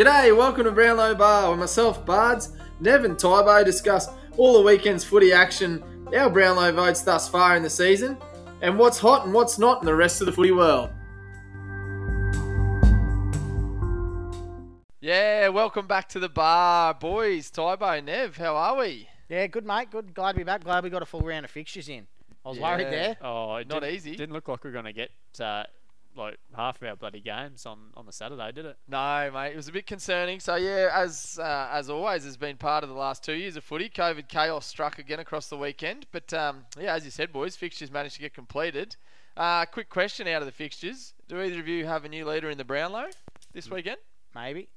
G'day, welcome to Brownlow Bar, where myself, Bards, Nev and Tybo discuss all the weekend's footy action, our Brownlow votes thus far in the season, and what's hot and what's not in the rest of the footy world. Yeah, welcome back to the bar, boys. Tybo, Nev, how are we? Yeah, good mate. Good. Glad to be back. Glad we got a full round of fixtures in. I was worried there. Oh, it Not didn't, easy. Didn't look like we are going to get uh, like half of our bloody games on, on the Saturday, did it? No, mate, it was a bit concerning. So yeah, as uh, as always, has been part of the last two years of footy. COVID chaos struck again across the weekend, but um, yeah, as you said, boys, fixtures managed to get completed. Uh, quick question out of the fixtures: Do either of you have a new leader in the Brownlow this weekend? Maybe.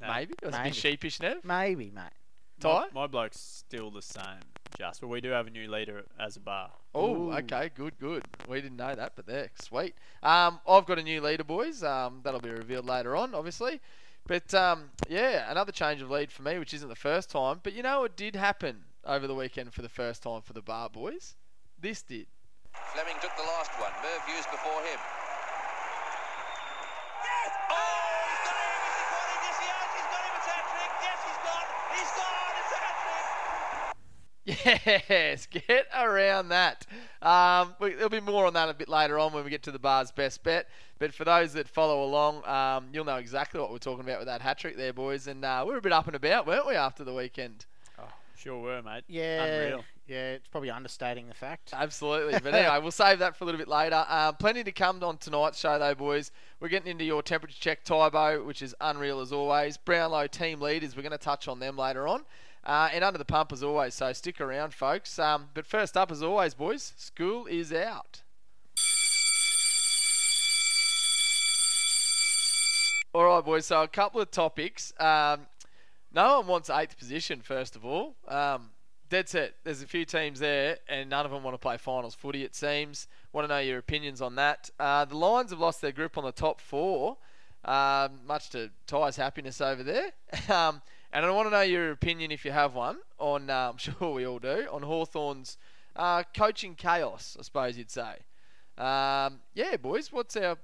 No. Maybe. It was a bit sheepish, Nev. Maybe, mate. Ty? My, my bloke's still the same, just, but we do have a new leader as a bar. Oh, okay, good, good. We didn't know that, but there, sweet. Um, I've got a new leader, boys. Um, that'll be revealed later on, obviously. But um, yeah, another change of lead for me, which isn't the first time. But you know, it did happen over the weekend for the first time for the bar boys. This did. Fleming took the last one. Merv used before him. Yes! Oh, he's got him. Is it what he just yes, he's got him. It's hat-trick. Yes, he's gone. He's gone. It's a hat-trick. Yes, get around that. Um, we, there'll be more on that a bit later on when we get to the bar's best bet. But for those that follow along, um, you'll know exactly what we're talking about with that hat trick there, boys. And uh, we were a bit up and about, weren't we, after the weekend? Oh, sure were, mate. Yeah. Unreal. Yeah, it's probably understating the fact. Absolutely. But anyway, we'll save that for a little bit later. Um, plenty to come on tonight's show, though, boys. We're getting into your temperature check, Tybo, which is unreal as always. Brownlow team leaders, we're going to touch on them later on. Uh, and under the pump as always, so stick around, folks. Um, but first up, as always, boys, school is out. All right, boys. So a couple of topics. Um, no one wants eighth position. First of all, um, dead set. There's a few teams there, and none of them want to play finals footy. It seems. Want to know your opinions on that? Uh, the Lions have lost their grip on the top four, um, much to Ty's happiness over there. um, and I want to know your opinion, if you have one, on. Uh, I'm sure we all do on Hawthorn's uh, coaching chaos. I suppose you'd say. Um, yeah, boys. What's our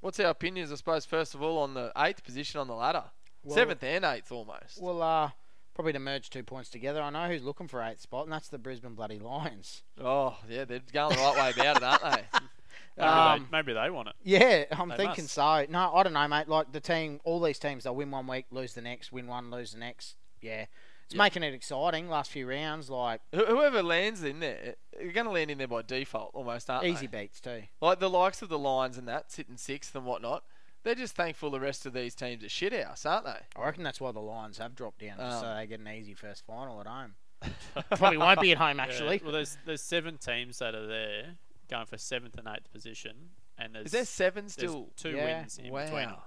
what's our opinions? I suppose first of all on the eighth position on the ladder, Well- seventh and eighth almost. Well, uh, probably to merge two points together. I know who's looking for eighth spot, and that's the Brisbane Bloody Lions. Oh, yeah, they're going the right way about it, aren't they? Maybe, Um, they, maybe they want it. Yeah, I'm They thinking must. so. No, I don't know, mate. Like the team, all these teams, they'll win one week, lose the next, win one, lose the next. Yeah, it's Yeah. making it exciting. Last few rounds, like Whoever lands in there, you're going to land in there by default almost, aren't easy they? beats too. Like the likes of the Lions and that, sitting sixth and whatnot, they're just thankful the rest of these teams are shit house, aren't they? I reckon that's why the Lions have dropped down, just Um, so they get an easy first final at home. Probably won't be at home Yeah, actually. Well, there's there's seven teams that are there going for seventh and eighth position, and there's Is there seven still? two Yeah. wins in Wow. between them.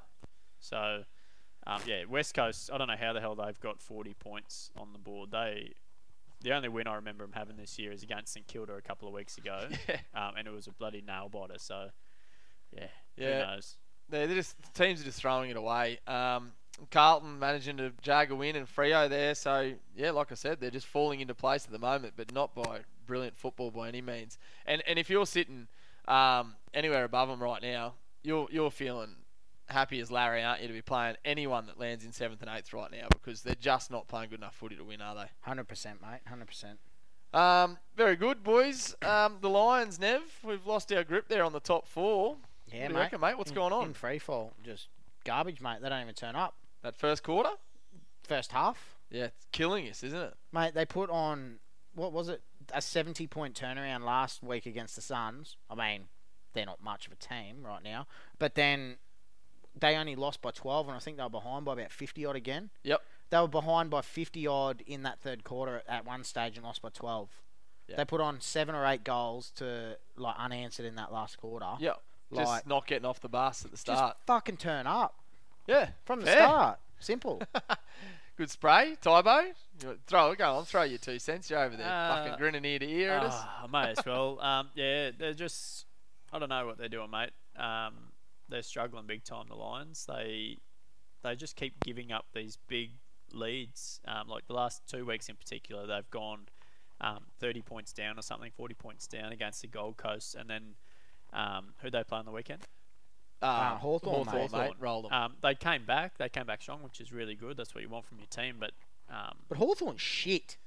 So, um, yeah, West Coast. I don't know how the hell they've got 40 points on the board. They, the only win I remember them having this year is against St Kilda a couple of weeks ago, Yeah. um, and it was a bloody nail biter. So, yeah, Yeah. who knows? They're they're just teams are just throwing it away. Um, Carlton managing to jag a win and Frio there, so yeah, like I said, they're just falling into place at the moment, but not by brilliant football by any means. And and if you're sitting um, anywhere above them right now, you're you're feeling happy as Larry, aren't you, to be playing anyone that lands in seventh and eighth right now because they're just not playing good enough footy to win, are they? Hundred percent, mate. Hundred percent. Um, very good, boys. Um, the Lions, Nev, we've lost our grip there on the top four. Yeah, what mate. reckon, mate? What's in, going on? In free fall, just garbage, mate. They don't even turn up. That first quarter? First half, Yeah, it's killing us, isn't it? mate. They put on what was it? A seventy-point turnaround last week against the Suns. I mean, they're not much of a team right now, but then they only lost by twelve, and I think they were behind by about fifty odd again. Yep. They were behind by fifty odd in that third quarter at- one stage and lost by twelve. Yeah. They put on seven or eight goals to like unanswered in that last quarter. Yeah. Just not getting off the bus at the start. Just start. fucking turn up yeah. from the fair. start. Simple. Good spray, Tybo. You want- Throw it, go on, throw your two cents. You're over there, Uh, fucking grinning ear to ear at us. Ah, I may as well. Um, yeah, they're just. I don't know what they're doing, mate. Um, they're struggling big time. The Lions. They they just keep giving up these big leads. Um, like the last two weeks in particular, they've gone um, 30 points down or something, 40 points down against the Gold Coast, and then um, who they play on the weekend? Uh, Hawthorn, Hawthorn, mate. rolled them. Um, they came back. They came back strong, which is really good. That's what you want from your team. But um, But Hawthorn's shit.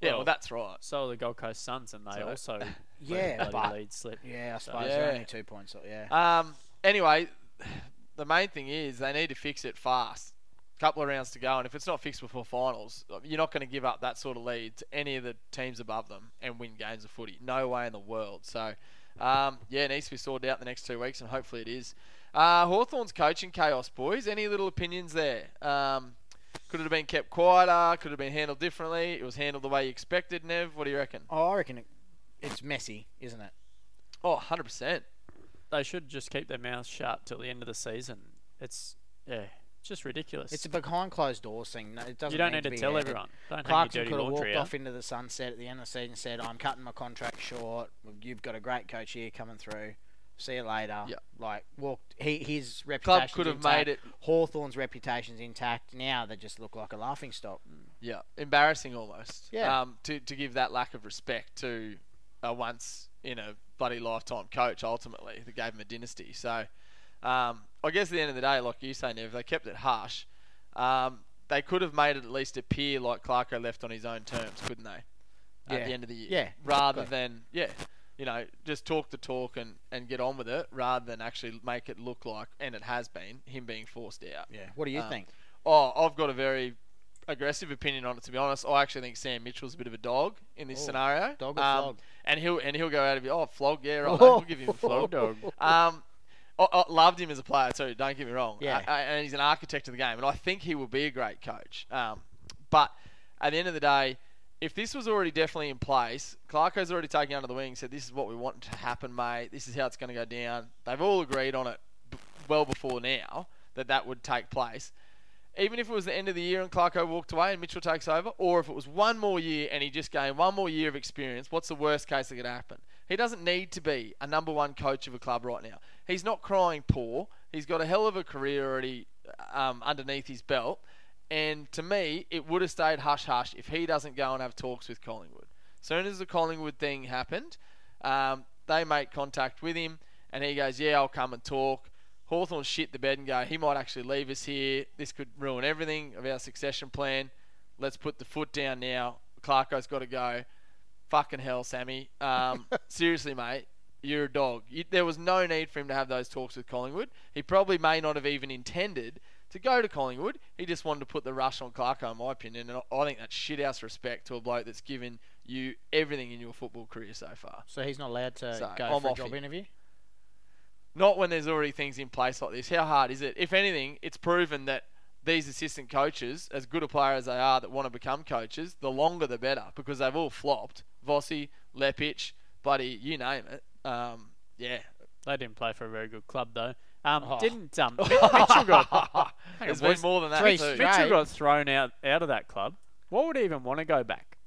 yeah, well, well, that's right. so are the Gold Coast Suns, and they So- also Yeah, but lead slip. yeah, I So- suppose Yeah. they're only two points. Yeah. Um. Anyway, the main thing is they need to fix it fast. A couple of rounds to go, and if it's not fixed before finals, you're not going to give up that sort of lead to any of the teams above them and win games of footy. No way in the world. So, um, yeah, it needs to be sorted out in the next two weeks, and hopefully it is. Uh, Hawthorn's coaching chaos, boys. Any little opinions there? Um, could it have been kept quieter? Could it have been handled differently? It was handled the way you expected, Nev. What do you reckon? Oh, I reckon it, it's messy, isn't it? Oh, 100%. They should just keep their mouths shut till the end of the season. It's yeah, it's just ridiculous. It's a behind closed doors thing. No, It doesn't you don't need need to to, tell aired. everyone. Don't Clarkson your could have walked laundry out. off into the sunset at the end of the season and said, I'm cutting my contract short. You've got a great coach here coming through. See you later. Yeah. Like, walked. He, his Club reputation could have made it Hawthorn's reputation's intact. Now they just look like a laughing stock. Yeah, embarrassing almost. Yeah. Um, to to give that lack of respect to a once in a bloody lifetime coach, ultimately that gave him a dynasty. So, um, I guess at the end of the day, like you say, Nev, they kept it harsh. Um, they could have made it at least appear like Clarko left on his own terms, couldn't they? At Yeah. the end of the year, Yeah, Rather exactly. than yeah, you know, just talk the talk and and get on with it, rather than actually make it look like, and it has been him being forced out. Yeah. What do you Um, think? Oh, I've got a very aggressive opinion on it. To be honest, I actually think Sam Mitchell's a bit of a dog in this Oh, scenario. dog or um, flog? And he'll and he'll go out of it. Oh, flog, yeah, right. Oh. We'll give him a flog. Dog. Um, I, I loved him as a player too. Don't get me wrong. Yeah. Uh, and he's an architect of the game, and I think he will be a great coach. Um, but at the end of the day, if this was already definitely in place, Clarko's already taken under the wing. Said this is what we want to happen, mate. This is how it's going to go down. They've all agreed on it b- well before now that that would take place. Even if it was the end of the year and Clarko walked away and Mitchell takes over, or if it was one more year and he just gained one more year of experience, what's the worst case that could happen? He doesn't need to be a number one coach of a club right now. He's not crying poor. He's got a hell of a career already um, underneath his belt. And to me, it would have stayed hush hush if he doesn't go and have talks with Collingwood. Soon as the Collingwood thing happened, um, they make contact with him, and he goes, "Yeah, I'll come and talk." Hawthorn shit the bed and go, "He might actually leave us here. This could ruin everything of our succession plan. Let's put the foot down now. Clarko's got to go." Fucking hell, Sammy. Um, seriously, mate, you're a dog. You, there was no need for him to have those talks with Collingwood. He probably may not have even intended to go to Collingwood. He just wanted to put the rush on Clarko, in my opinion. And I- think that's shithouse respect to a bloke that's given you everything in your football career so far. So he's not allowed to So, go I'm for a job him. interview? Not when there's already things in place like this. How hard is it? If anything, it's proven that these assistant coaches, as good a player as they are that want to become coaches, the longer the better because they've all flopped. Vossi, Lepic, buddy, you name it. Um, yeah. They didn't play for a very good club though. Um, Oh. Didn't um, Mi- Mitchell got hang on, There's been more than that Three too. straight. Mitchell got thrown out out of that club. What would he even want to go back?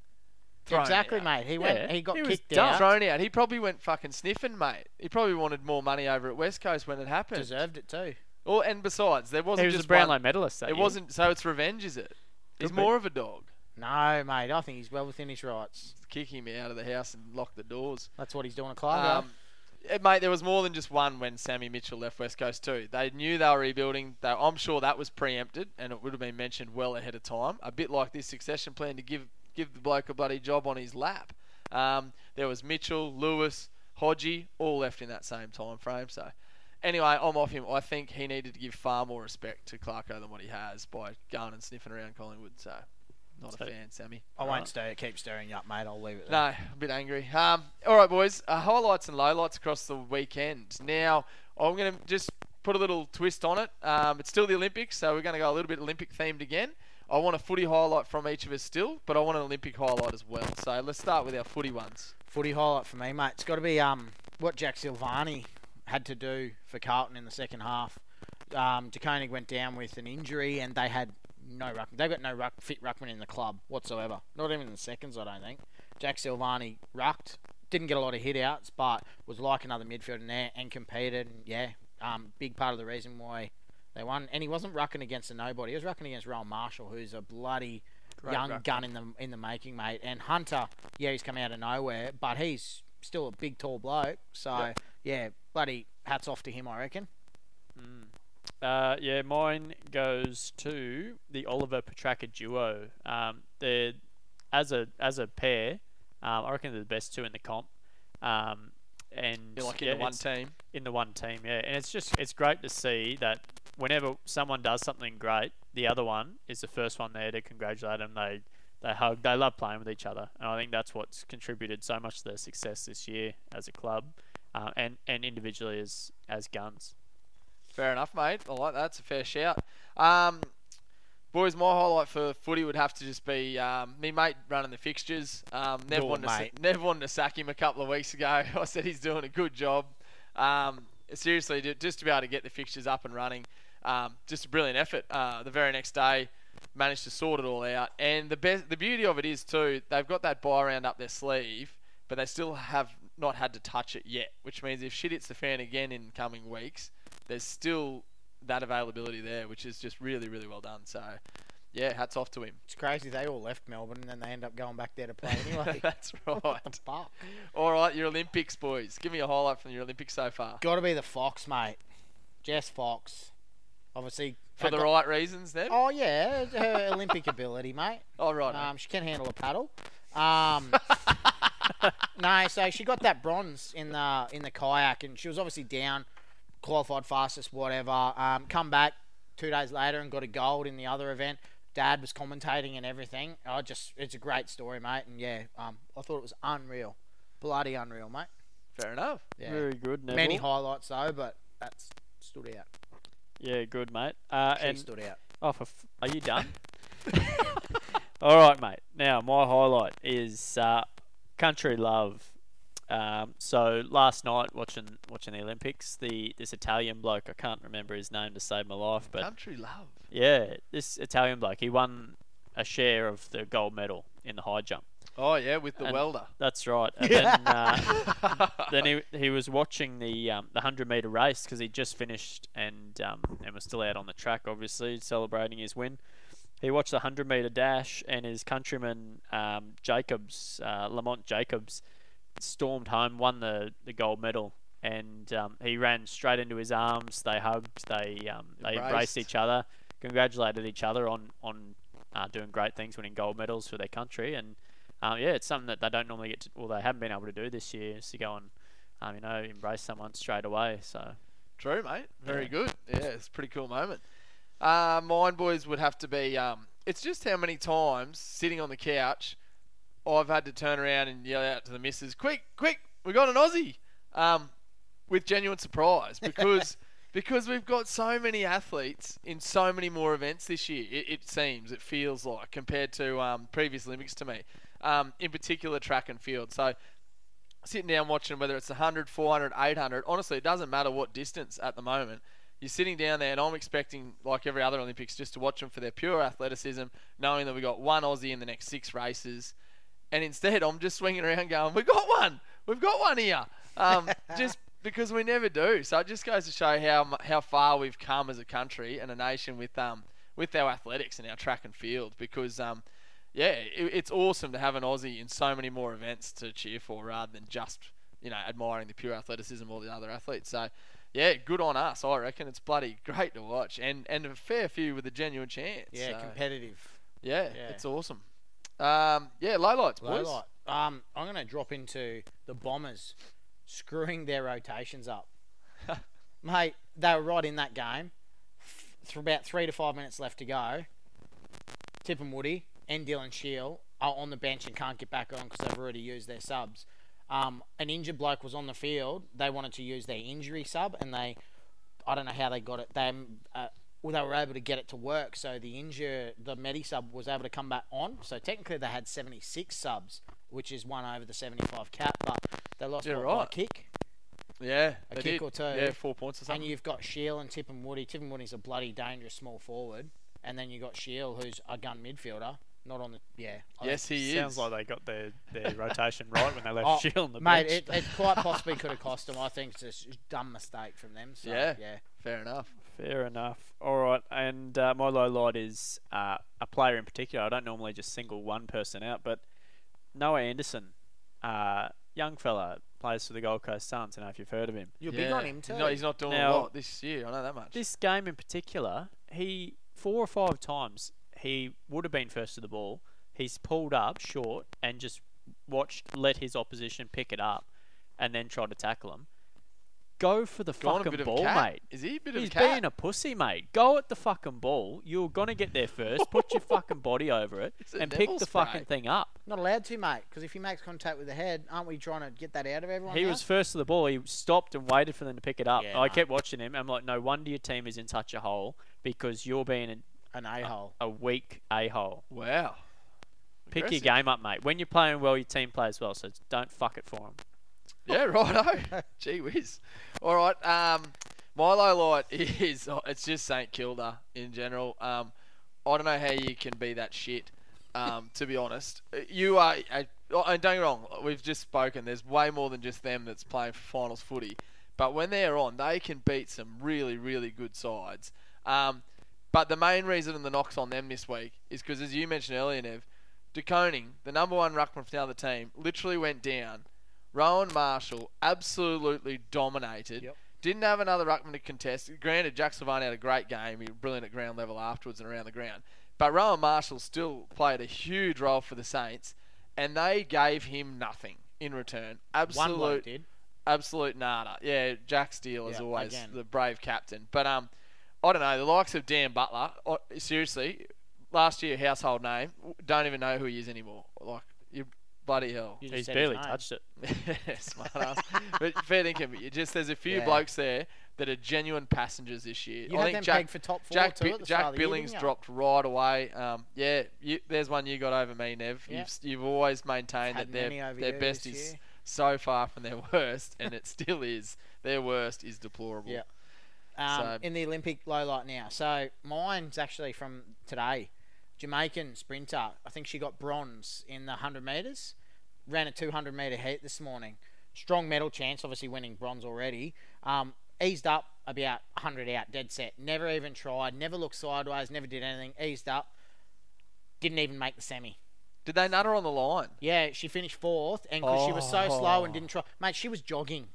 Thrown exactly, out. mate. He went. Yeah, He got he kicked done. out. Thrown out. He probably went fucking sniffing, mate. He probably wanted more money over at West Coast when it happened. Deserved it too. Well, and besides, there wasn't He was just a Brownlow one. medalist. That It year. wasn't. So it's revenge, is it? He's Could be. more of a dog. No, mate. I think he's well within his rights. Kick him out of the house and lock the doors. That's what he's doing at Clarko. Um, eh, mate, there was more than just one when Sammy Mitchell left West Coast too. They knew they were rebuilding. They, I'm sure that was preempted and it would have been mentioned well ahead of time. A bit like this succession plan to give give the bloke a bloody job on his lap. Um, there was Mitchell, Lewis, Hodgie, all left in that same time frame. So, anyway, I'm off him. I think he needed to give far more respect to Clarko than what he has by going and sniffing around Collingwood. So, not So- a fan, Sammy. I Right. won't stir, keep stirring you up, mate. I'll leave it No, there. a bit angry. Um, all right, boys. Uh, highlights and lowlights across the weekend. Now, I'm going to just put a little twist on it. Um, it's still the Olympics, so we're going to go a little bit Olympic themed again. I want a footy highlight from each of us still, but I want an Olympic highlight as well. So let's start with our footy ones. Footy highlight for me, mate. It's got to be um what Jack Silvagni had to do for Carlton in the second half. Um, De Koning went down with an injury, and they had no ruck. They've got no ruck, fit ruckman in the club whatsoever. Not even in the seconds, I don't think. Jack Silvagni rucked, didn't get a lot of hit outs, but was like another midfielder in there and competed. And yeah, um, big part of the reason why they won. And he wasn't rucking against a nobody. He was rucking against Rowan Marshall, who's a bloody Great young ruckman. gun in the in the making, mate. And Hunter, yeah, he's come out of nowhere, but he's still a big, tall bloke. So Yep. yeah, bloody hats off to him, I reckon. Uh, yeah, mine goes to the Oliver Petracca duo. Um, they're as a as a pair. Um, I reckon they're the best two in the comp. Um, and You're like in the one team. in the one team, yeah. And it's just it's great to see that whenever someone does something great, the other one is the first one there to congratulate them. They they hug. They love playing with each other, and I think that's what's contributed so much to their success this year as a club, uh, and and individually as as guns. Fair enough, mate. I like that. It's a fair shout. Um, boys, my highlight for footy would have to just be um, me mate running the fixtures. Um, never, Your wanted to, never wanted to sack him a couple of weeks ago. I said he's doing a good job. Um, seriously, just to be able to get the fixtures up and running, um, just a brilliant effort. Uh, the very next day, managed to sort it all out. And the best, the beauty of it is too, they've got that buy round up their sleeve, but they still have not had to touch it yet. Which means if shit hits the fan again in coming weeks, there's still that availability there, which is just really, really well done. So, yeah, hats off to him. It's crazy. They all left Melbourne and then they end up going back there to play anyway. That's right. All right, your Olympics, boys. Give me a highlight from your Olympics so far. Got to be the Fox, mate. Jess Fox. Obviously. For the got- right reasons, then? Oh yeah, her Olympic ability, mate. Oh, right. Um, she can handle a paddle. Um, no, so she got that bronze in the in the kayak, and she was obviously down, qualified fastest, whatever. Um, come back two days later and got a gold in the other event. Dad was commentating and everything. I just, it's a great story, mate. And yeah, um, I thought it was unreal, bloody unreal, mate. Fair enough. Yeah, Very good, Neville. many highlights though, but that's stood out. Yeah, good, mate. Uh, She and stood out. Oh, for f- are you done? All right, mate. Now my highlight is uh, country love. Um, so last night watching watching the Olympics, the this Italian bloke I can't remember his name to save my life, but Country love. yeah, this Italian bloke he won a share of the gold medal in the high jump. Oh, yeah, with the And- welder. That's right. And then uh, then he he was watching the um, the hundred meter race because he just finished and um, and was still out on the track, obviously celebrating his win. He watched the hundred meter dash, and his countryman um, Jacobs, uh, Lamont Jacobs, stormed home, won the, the gold medal, and um, he ran straight into his arms. They hugged, they um, they embraced Embraced. each other, congratulated each other on on uh, doing great things, winning gold medals for their country, and um, yeah, it's something that they don't normally get to, well, they haven't been able to do this year, is to go and, um, you know, embrace someone straight away. So, True, mate. Very Yeah. good. Yeah, it's a pretty cool moment. Uh, mine, boys, would have to be. Um, it's just how many times sitting on the couch, I've had to turn around and yell out to the missus, "Quick, quick! We got an Aussie!" Um, with genuine surprise because because we've got so many athletes in so many more events this year. It, it seems, it feels like compared to um, previous Olympics to me. Um, in particular, track and field. So sitting down watching whether it's 100, 400, 800. Honestly, it doesn't matter what distance at the moment. You're sitting down there, and I'm expecting, like every other Olympics, just to watch them for their pure athleticism, knowing that we got one Aussie in the next six races. And instead, I'm just swinging around going, "We've got one! We've got one here!" Um, just because we never do. So it just goes to show how how far we've come as a country and a nation with um with our athletics and our track and field. Because um, yeah, it, it's awesome to have an Aussie in so many more events to cheer for rather than just you know admiring the pure athleticism of all the other athletes. So yeah, good on us. I reckon it's bloody great to watch and and a fair few with a genuine chance. Yeah, So, competitive. yeah, Yeah. it's awesome. Um, yeah, lowlights, boys. Low light. Um, I'm going to drop into the Bombers screwing their rotations up. Mate, they were right in that game. Th- about three to five minutes left to go. Tipungwuti and Dylan Shiel are on the bench and can't get back on because they've already used their subs. Um, an injured bloke was on the field. They wanted to use their injury sub, and they, I don't know how they got it. They, uh, well, they were able to get it to work. So the injure, the Medi sub was able to come back on. So technically they had 76 subs, which is one over the 75 cap, but they lost Yeah, by- by a kick. Yeah, A they kick did. or two. Yeah, four points or something. And you've got Shiel and Tipungwuti. Tip and Woody's a bloody dangerous small forward. And then you have got Shiel, who's a gun midfielder. Not on the yeah. I- yes, he sounds is. like they got their, their rotation right when they left Oh, Shiel on the Mate, bench. it, it quite possibly could have cost them. I think it's a s- dumb mistake from them. So, Yeah. yeah. Fair enough. Fair enough. All right, and uh, my low light is uh, a player in particular. I don't normally just single one person out, but Noah Anderson. Uh, young fella plays for the Gold Coast Suns. I don't know if you've heard of him. You're big on him too. No, he's not doing Now- a lot this year. I know that much. This game in particular, he four or five times he would have been first to the ball. He's pulled up short and just watched, let his opposition pick it up, and then try to tackle him. Go for the Gone fucking bit of a ball, mate. Is he a bit He's of a cat? being a pussy, mate. Go at the fucking ball. You're gonna get there first. Put your fucking body over it It's a and pick devil the spray. fucking thing up. Not allowed to, mate, because if he makes contact with the head, aren't we trying to get that out of everyone? He now? was first to the ball. He stopped and waited for them to pick it up. Yeah, I no. kept watching him. I'm like, no wonder your team is in such a hole because you're being an, an a hole. a weak a hole. Wow. Pick your Aggressive. game up, mate. When you're playing well, your team plays well. So don't fuck it for them. Yeah, righto. Gee whiz. All right. Um, my low light is it's just St Kilda in general. Um, I don't know how you can be that shit. Um, to be honest, Uh, you are. Uh, oh, and don't get wrong. We've just spoken. There's way more than just them that's playing finals footy. But when they're on, they can beat some really, really good sides. Um, but the main reason the knocks on them this week is because, as you mentioned earlier, Nev, De Koning, the number one ruckman for the other team, literally went down. Rowan Marshall absolutely dominated. Yep. Didn't have another ruckman to contest. Granted, Jack Silvagni had a great game. He was brilliant at ground level afterwards and around the ground. But Rowan Marshall still played a huge role for the Saints, and they gave him nothing in return. Absolute, did. absolute nada. Yeah, Jack Steele is Yeah, always, again. the brave captain. But um, I don't know the likes of Dan Butler. seriously, last year household name. Don't even know who he is anymore. Like bloody hell. You He's barely touched it. Smart ass. but fair dinkum, you just there's a few Yeah. blokes there that are genuine passengers this year. You I had think them Jack for top four Jack, too Bi- at the Jack of the year, Billings dropped right away. Um, yeah, you, there's one you got over me, Nev. Yeah. You've you've always maintained Had that their their best is year. so far from their worst, and it still is. Their worst is deplorable. Yeah. Um, So- in the Olympic low light now. So mine's actually from today. Jamaican sprinter. I think she got bronze in the 100 metres. Ran a 200 metre heat this morning. Strong medal chance, obviously winning bronze already. Um, eased up about 100 out, dead set. Never even tried. Never looked sideways. Never did anything. Eased up. Didn't even make the semi. Did they nutter on the line? Yeah, she finished fourth, and because she was so slow and Oh. didn't try, mate, she was jogging.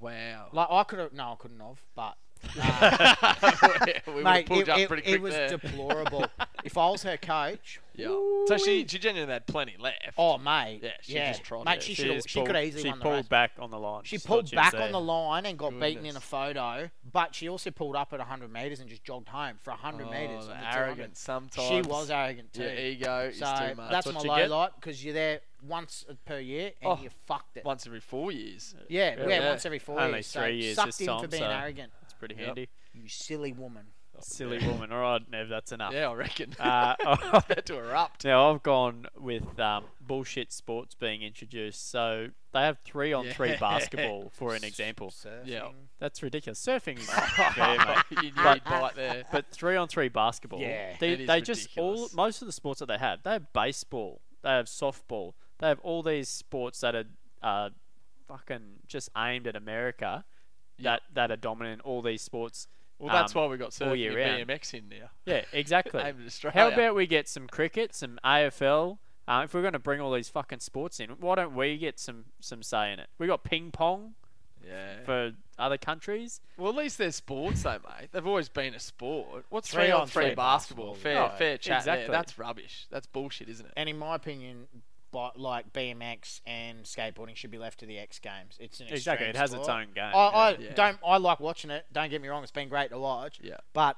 Wow. Like I could have, no, I couldn't have, but we Mate, pulled it, up it- it was there. deplorable. if I was her coach, yeah. So she she genuinely had plenty left. oh mate, Yeah, she yeah, just trotted mate, it. she She should she could pulled- easily She won the pulled race. back on the line. She pulled thought she was back there. on the line and got beaten in a photo, but she also pulled up at 100 meters and just jogged home for 100 Oh, meters. the on the 200. arrogance sometimes. She was arrogant too. Your ego is so too much. that's what my low light because you're there once per year and Oh, you fucked it. once every four years. Yeah, yeah, Yeah. once every four Only years. Only three years sucked this in for being so- arrogant. It's pretty Yep. handy. You silly woman. Silly woman. All right, Nev, that's enough. Yeah, I reckon. Uh, about to erupt. Now I've gone with um, bullshit sports being introduced. So they have three on three basketball, for an example. Surfing. Yeah. That's ridiculous. Surfing fair, mate. you But- bite there. But three on three basketball. Yeah. They, It is they just all most of the sports that they have. They have baseball. They have softball. They have all these sports that are uh, fucking just aimed at America. That that are dominant in all these sports. Well, that's um, why we got all year round. BMX in there. Yeah, exactly. Aimed at Australia. How about we get some cricket, some AFL? Uh, if we're going to bring all these fucking sports in, why don't we get some some say in it? We got ping pong Yeah. for other countries. Well, at least they're sports, though, mate. They've always been a sport. What's Three three, on on three, three basketball? basketball, Fair, yeah. fair chat exactly. there. That's rubbish. That's bullshit, isn't it? And in my opinion, bi- like BMX and skateboarding should be left to the X Games. It's an Exactly, extreme it has its own game. I, I Yeah. don't. I like watching it. Don't get me wrong. It's been great to watch. Yeah. But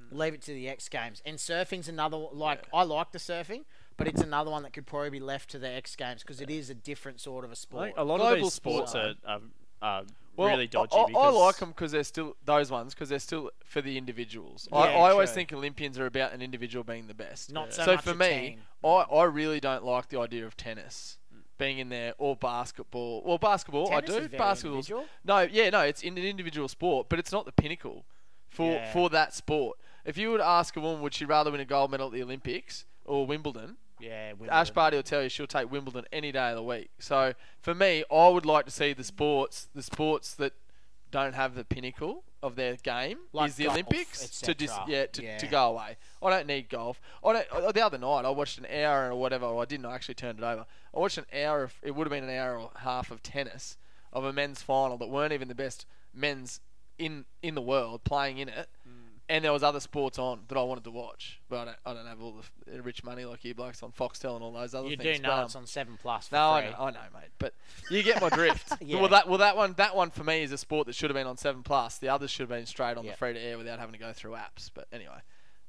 mm. leave it to the X Games. And surfing's another. Like I like the surfing, but it's another one that could probably be left to the X Games because it is a different sort of a sport. a lot of these sports sport. are, are, are Well, really dodgy. I, I, like them because they're still those ones because they're still for the individuals. I, Yeah, I always think Olympians are about an individual being the best. Not so, so much for me. I, I really don't like the idea of tennis being in there or basketball. Well, basketball Tennis I do. individual. no, yeah, no, it's in an individual sport, but it's not the pinnacle for Yeah. for that sport. If you to ask a woman, would she rather win a gold medal at the Olympics or Wimbledon? Yeah, Ash Barty will tell you she'll take Wimbledon any day of the week. So for me, I would like to see the sports, the sports that don't have the pinnacle of their game Like is the golf, Olympics to dis- yeah, to, Yeah. to go away. I don't need golf. I don't. The other night I watched an hour or whatever. Or I didn't. I actually turned it over. I watched an hour. Of, it would have been an hour or half of tennis of a men's final that weren't even the best men's in in the world playing in it. And there was other sports on that I wanted to watch, but I don't, I don't have all the rich money like you blokes on Foxtel and all those other You things. do know but, um, it's on Seven Plus. For no, I know, I know, mate. But you get my drift. Yeah. Well, that well that one that one for me is a sport that should have been on Seven Plus. The others should have been straight on Yeah. the free to air without having to go through apps. But anyway,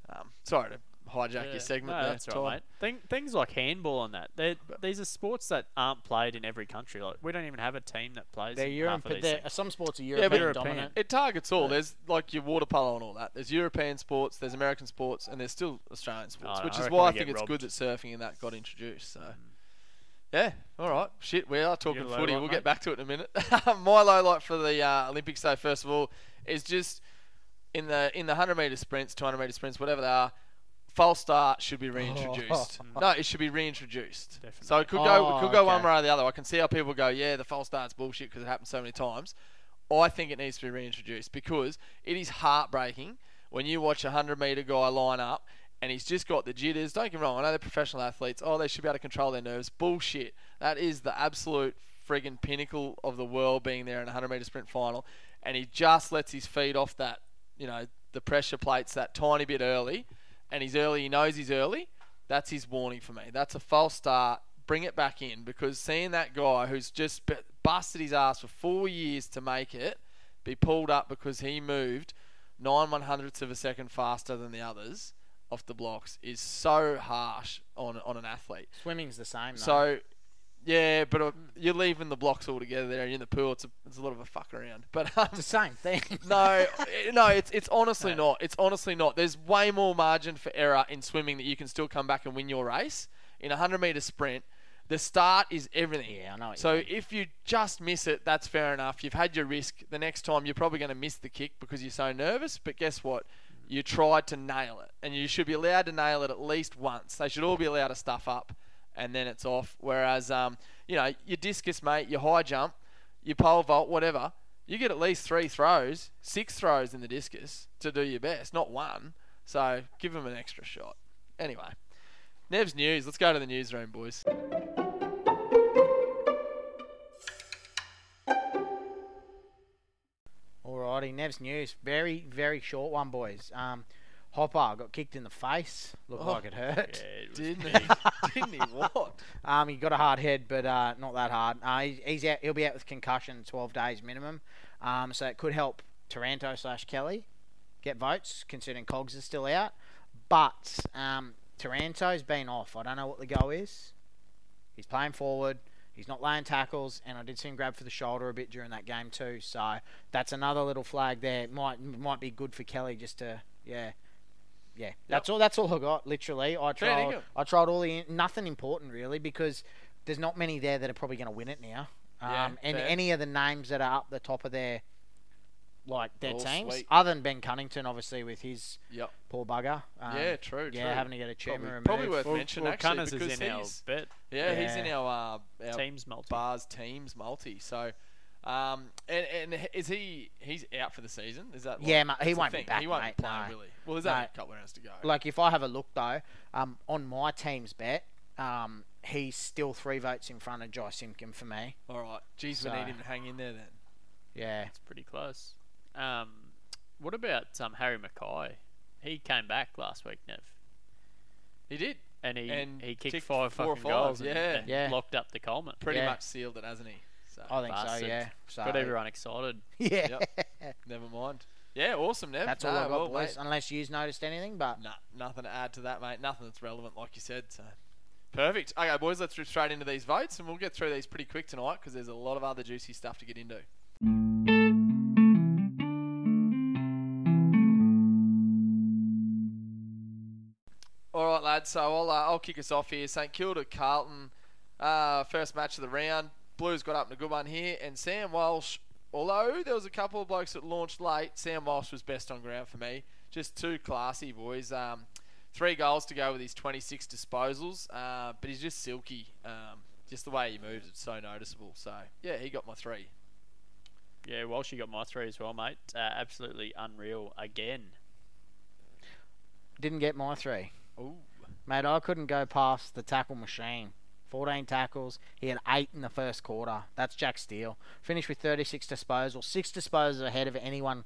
um, sorry to hijack Yeah. your segment No, there. that's Tom. right, mate. Thing, things like handball and that. they're- These are sports that aren't played in every country. Like we don't even have a team that plays. They're in Europe, half of these they're- some sports are Yeah, European but European. dominant. It targets all. Yeah. There's like your water polo and all that. There's European sports, there's American sports, and there's still Australian sports, Oh, no, which I is reckon why I think get it's good that surfing and that got introduced. So, yeah, all right. Shit, we are talking footy. light, We'll mate? get back to it in a minute. My low light for the uh, Olympics, though, first of all, is just in the in the 100 meter sprints, 200 meter sprints, whatever they are. False start should be reintroduced. Oh. no, it should be reintroduced. So it could go, it Oh, could go oh, one way or the other. I can see how people go, yeah, the false start's bullshit because it happens so many times. I think it needs to be reintroduced because it is heartbreaking when you watch a 100 metre guy line up and he's just got the jitters. Don't get me wrong, I know they're professional athletes. Oh, they should be able to control their nerves. Bullshit. That is the absolute friggin' pinnacle of the world being there in a 100 metre sprint final. And he just lets his feet off that, you know, the pressure plates that tiny bit early. And he's early, he knows he's early. That's his warning for me. That's a false start. Bring it back in because seeing that guy who's just busted his ass for four years to make it be pulled up because he moved nine one hundredths of a second faster than the others off the blocks is so harsh on on an athlete. Swimming's the same. Though. So, yeah, but uh, you're leaving the blocks all together there. You're in the pool. It's a, it's a lot of a fuck around. But um, it's the same thing. no, eh, no, it's it's honestly not. It's honestly not. There's way more margin for error in swimming that you can still come back and win your race. In a hundred meter sprint, the start is everything. Yeah, I know So if you just miss it, that's fair enough. You've had your risk. The next time you're probably going to miss the kick because you're so nervous. But guess what? You tried to nail it, and you should be allowed to nail it at least once. They should all be allowed to stuff up, and then it's off. Whereas, um, you know, your discus, mate, your high jump, your pole vault, whatever, you get at least three throws, six throws in the discus to do your best, not one. So give them an extra shot. Anyway, Nev's news. Let's go to the newsroom, boys. Alrighty, Nev's news. Very, very short one, boys. Um, Hopper got kicked in the face. Looked Oh. like it hurt. Yeah, it Didn't big. he? Didn't he? What? Um, he got a hard head, but uh, not that hard. Uh, he, he's out. He'll be out with concussion, 12 days minimum. Um, so it could help Taranto slash Kelly get votes, considering Cogs is still out. But um, Taranto's been off. I don't know what the go is. He's playing forward. He's not laying tackles, and I did see him grab for the shoulder a bit during that game too. So that's another little flag there. Might might be good for Kelly just to yeah. Yeah, that's all. That's all I got. Literally, I tried. dinkum. I tried all the nothing important really because there's not many there that are probably going to win it now. Um, Yeah, and fair. any of the names that are up the top of their like their All teams, sweet. other than Ben Cunnington, obviously with his Yep. poor bugger. Um, yeah, true, yeah, true. having to get a tumor Probably- removed. probably worth Well, mention well, actually Cunners because is in our he's bet yeah, he's in our uh, our teams multi. bars teams multi. So, um, and and is he he's out for the season? Is that like, Yeah, mate, he won't be back, He won't mate, be playing, no. will he? Well, there's No. only a couple of rounds to go. Like if I have a look though, um, on my team's bet, um, he's still three votes in front of Jy Simpkin for me. All right, geez, we need him to hang in there then. Yeah, It's pretty close. Um, what about um, Harry McKay? He came back last week, Nev, He did and he And he kicked kicked five four or fucking five, goals and, yeah. and Yeah. locked up the Coleman. pretty Yeah. much sealed it, hasn't he? So I think so. Yeah, so Got everyone excited. yeah. never mind. Yeah, awesome, Nev. That's all No, I got, well, boys. Unless you've noticed anything, but Nah, nothing to add to that, mate. Nothing that's relevant, like you said. So perfect. Okay, boys, let's rip straight into these votes, and we'll get through these pretty quick tonight because there's a lot of other juicy stuff to get into. All right, lads. So I'll uh, I'll kick us off here. St Kilda Carlton, uh, first match of the round. Blues got up in a good one here, and Sam Walsh. Although there was a couple of blokes that launched late, Sam Walsh was best on ground for me. Just two classy, boys. Um, three goals to go with his 26 disposals, uh, but he's just silky. Um, just the way he moves, it's so noticeable. So yeah, he got my three. yeah, Walshy got my three as well, mate. Uh, absolutely unreal again. Didn't get my three. Ooh. Mate, I couldn't go past the tackle machine. 14 tackles. He had eight in the first quarter. That's Jack Steele. Finished with 36 disposals. Six disposals ahead of anyone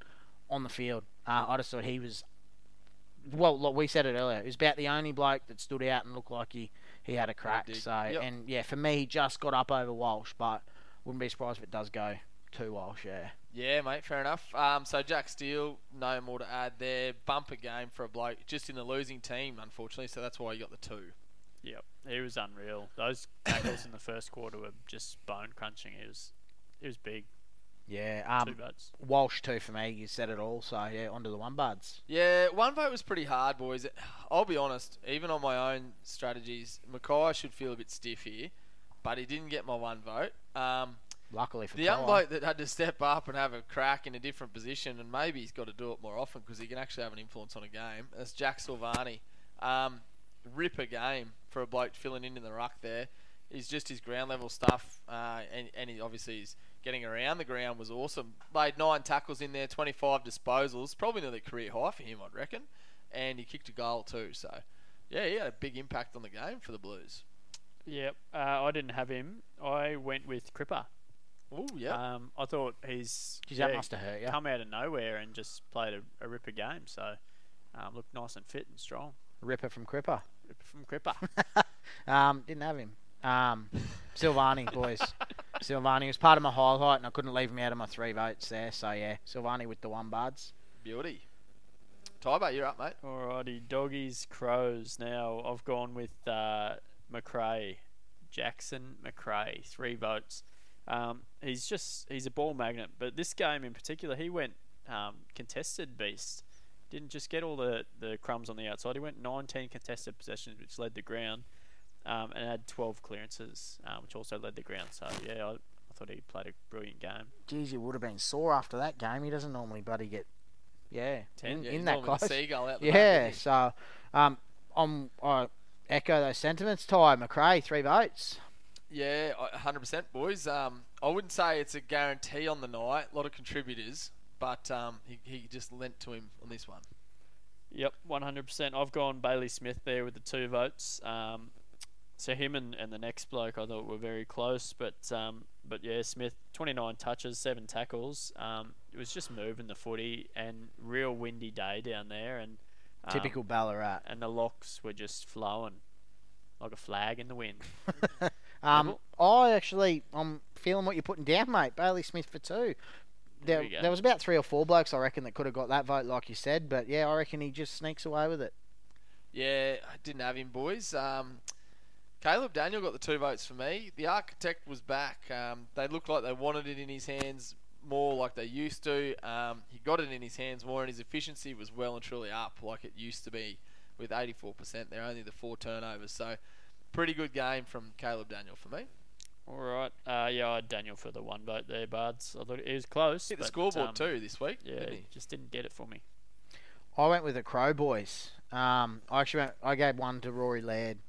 on the field. Uh, I just thought he was. Well, look, we said it earlier. He was about the only bloke that stood out and looked like he, he had a crack. So, Yep. and yeah, for me, he just got up over Walsh, but wouldn't be surprised if it does go to Walsh. Yeah. Yeah, mate, fair enough. Um, so Jack Steele, no more to add there. Bumper game for a bloke, just in the losing team, unfortunately. So that's why you got the two. Yep, he was unreal. Those tackles in the first quarter were just bone crunching. He was, he was big. Yeah. two Um, votes. Walsh too for me. You said it all. So yeah, onto the one buds. Yeah, one vote was pretty hard, boys. I'll be honest, even on my own strategies, McKay should feel a bit stiff here, but he didn't get my one vote. Um, Luckily for the young Toa. bloke that had to step up and have a crack in a different position, and maybe he's got to do it more often because he can actually have an influence on a game. That's Jack Silvagni. Um, ripper game for a bloke filling in in the ruck there. He's just his ground level stuff, uh, and, and he obviously is getting around the ground was awesome. Made nine tackles in there, 25 disposals, probably nearly career high for him, I'd reckon. And he kicked a goal too, so yeah, he had a big impact on the game for the Blues. Yep, uh, I didn't have him. I went with Cripper. Oh yeah, Um, I thought he's Geez, yeah, that must have hurt you. come out of nowhere and just played a, a ripper game. So um, looked nice and fit and strong. Ripper from Cripper. Ripper from Cripper. Um, didn't have him. Um, Silvagni, boys. Silvagni was part of my highlight, and I couldn't leave him out of my three votes there. So yeah, Silvagni with the one buds. beauty. Tybo, you're up, mate. Alrighty, doggies, crows. Now I've gone with uh, Macrae, Jackson Macrae, three votes. Um, he's just he's a ball magnet, but this game in particular, he went um, contested beast. Didn't just get all the, the crumbs on the outside. He went 19 contested possessions, which led the ground, um, and had 12 clearances, uh, which also led the ground. So yeah, I, I thought he played a brilliant game. Geez, you would have been sore after that game. He doesn't normally bloody get, yeah, in, Yeah, in that normally close. seagull out the back, Yeah, isn't so um, I'm, I echo those sentiments. Ty Macrae, three votes. Yeah, 100%, boys. Um, I wouldn't say it's a guarantee on the night. A lot of contributors, but um, he, he just lent to him on this one. Yep, 100%. I've gone Bailey Smith there with the two votes. Um, so him and, and the next bloke I thought were very close, but um, but yeah, Smith 29 touches, seven tackles. Um, it was just moving the footy and real windy day down there, and um, Typical Ballarat. And the locks were just flowing like a flag in the wind. Um, I actually, I'm feeling what you're putting down, mate. Bailey Smith for two. There, There there was about three or four blokes I reckon that could have got that vote, like you said. But yeah, I reckon he just sneaks away with it. Yeah, I didn't have him, boys. Um, Caleb Daniel got the two votes for me. The architect was back. Um, they looked like they wanted it in his hands more like they used to. Um, he got it in his hands more, and his efficiency was well and truly up like it used to be with 84%. They're only the four turnovers. So, pretty good game from Caleb Daniel for me. All right. Uh, yeah, I had Daniel for the one vote there, Bards. I thought it was close. Hit the but, scoreboard um, too this week. Yeah, didn't he? just didn't get it for me. I went with the Crow boys. Um, I actually went, I gave one to Rory Laird.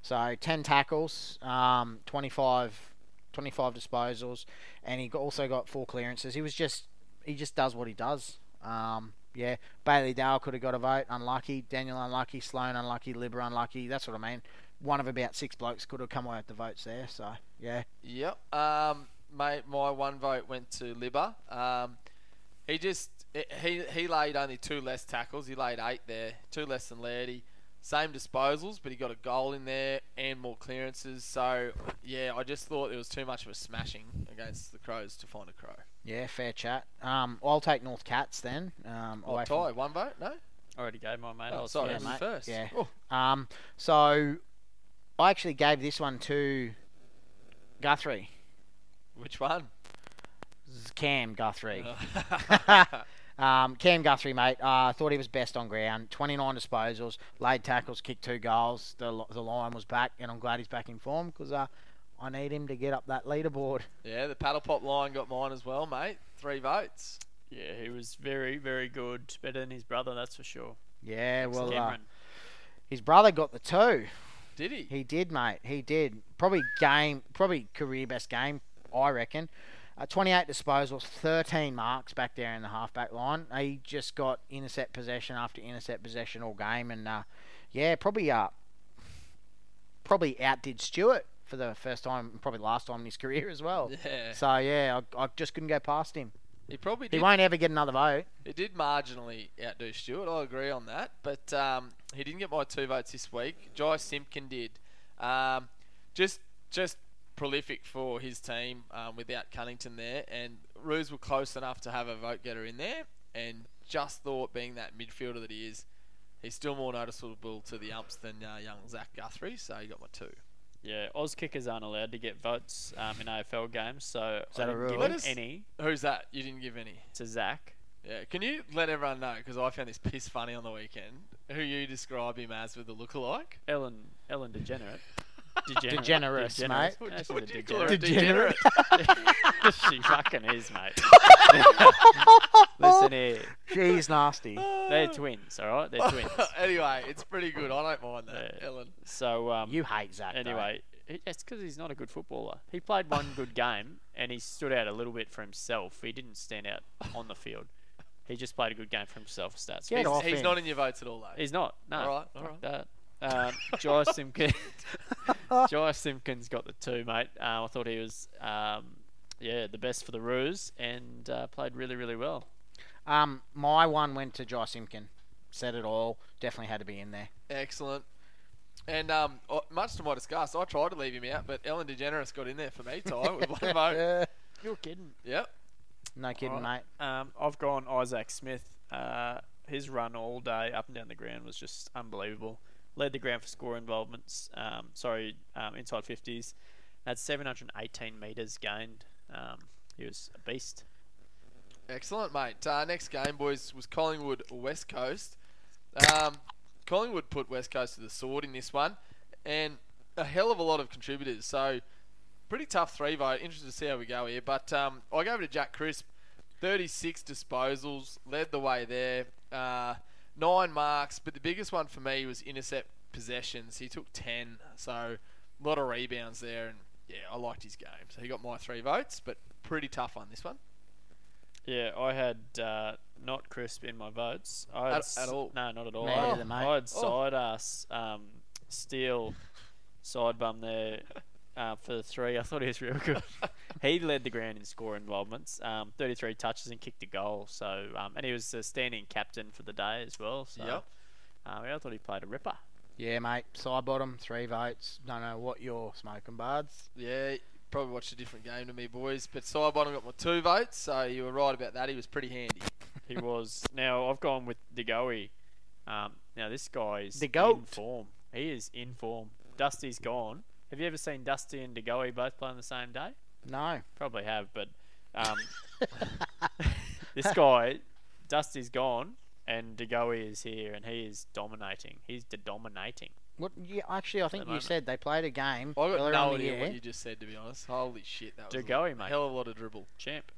So 10 tackles, um, 25, 25 disposals, and he also got four clearances. He was just, he just does what he does. Um, yeah, Bailey Dale could have got a vote. Unlucky. Daniel unlucky. Sloan unlucky. Libba unlucky. That's what I mean. One of about six blokes could have come away with the votes there. So yeah, Yep. Um, mate, my one vote went to Libba. Um, he just he he laid only two less tackles. He laid eight there, two less than Lairdy. Same disposals, but he got a goal in there and more clearances. So yeah, I just thought it was too much of a smashing against the Crows to find a crow. yeah, fair chat. Um, I'll take North Cats then. Um, Oh, away from- one vote? No. I already gave my mate. I Oh, was sorry, yeah, mate. first. Yeah. Oh, Um, so I actually gave this one to Guthrie. which one? Is Cam Guthrie. Uh, Um, Cam Guthrie, mate. I uh, thought he was best on ground. 29 disposals, laid tackles, kicked two goals. The, li- the line was back, and I'm glad he's back in form because uh, I need him to get up that leaderboard. yeah, the paddle pop line got mine as well, mate. Three votes. Yeah, he was very, very good. Better than his brother, that's for sure. Yeah, well, uh, his brother got the two. Did he? He did, mate. He did. Probably game, probably career best game, I reckon. Uh, 28 disposals, 13 marks back there in the halfback line. He just got intercept possession after intercept possession all game, and uh, yeah, probably uh, probably outdid Stewart for the first time, probably last time in his career as well. Yeah. So yeah, I, I just couldn't go past him. He probably He won't ever get another vote. He did marginally outdo Stewart. I agree on that, but um, he didn't get my two votes this week. Jy Simpkin did. Um, just just prolific for his team um, without Cunnington there, and Roos were close enough to have a vote getter in there, and just thought being that midfielder that he is, he's still more noticeable to the umps than uh, young Zach Guthrie. So he got my two. Yeah, Oz kickers aren't allowed to get votes um, in AFL games, so Is that I a didn't rule? give us- any Who's that? You didn't give any. to Zach. Yeah, can you let everyone know? Because I found this piss funny on the weekend. Who you describe him as with the lookalike? Ellen Ellen Degenerate. Degenerate. Degenerous, Degenerate. What, she's what do you call her? degenerate. Degenerate. she fucking is, mate. Listen here. She's nasty. They're twins, alright? They're twins. anyway, it's pretty good. I don't mind that, Yeah. Ellen. So, um, You hate Zach. anyway, he- it's because he's not a good footballer. He played one good game and he stood out a little bit for himself. He didn't stand out on the field. He just played a good game for himself. Stats. Get He's, off he's him. not in your votes at all, though. He's not. No. All right, all fuck right. that. Um, Jy Simpkins. Jy Simpkins got the two, mate. Um, I thought he was, um, yeah, the best for the Roos and uh, played really, really well. Um, my one went to Josh Simpkin. Said it all. Definitely had to be in there. Excellent. And um, uh, much to my disgust, I tried to leave him out, but Ellen DeGeneres got in there for me, Ty, with one vote. You're kidding. Yep. no kidding, Alright. mate. Um, I've gone Isaac Smith. Uh, his run all day up and down the ground was just unbelievable. Led the ground for score involvements. Um, sorry, um, inside 50s. Had 718 metres gained. Um, he was a beast. Excellent, mate. Uh, next game, boys, was Collingwood West Coast. Um, Collingwood put West Coast to the sword in this one, and a hell of a lot of contributors. So, pretty tough three vote. Interested to see how we go here. But um, I gave it to Jack Crisp. 36 disposals, led the way there. Uh, nine marks, but the biggest one for me was intercept possessions. He took 10, so a lot of rebounds there, and yeah, I liked his game. So he got my three votes, but pretty tough on this one. Yeah, I had uh, not crisp in my votes. I had At- s- at all? No, not at all. Me I, neither, mate. I had Oh. side ass um, steel side bum there uh, for the three. I thought he was real good. he led the ground in score involvements, um, 33 touches and kicked a goal. So um, and he was the standing captain for the day as well. So Yep. um, yeah, I thought he played a ripper. Yeah, mate. Sidebottom, three votes. Don't know what you're smoking, buds. Yeah, probably watched a different game to me, boys. But Sidebottom got my two votes, so you were right about that. He was pretty handy. He was. now I've gone with DeGoey. Um, now this guy is The in form. He is in form. Dusty's gone. Have you ever seen Dusty and DeGoey both play on the same day? No. Probably have, but um, this guy, Dusty's gone, and DeGoey is here, and he is dominating. He's de- dominating. What? Yeah, actually, I think you moment. said they played a game I got earlier no on the idea year. what you just said, to be honest. Holy shit, that was De a Goey, mate. hell of a lot of dribble. Champ.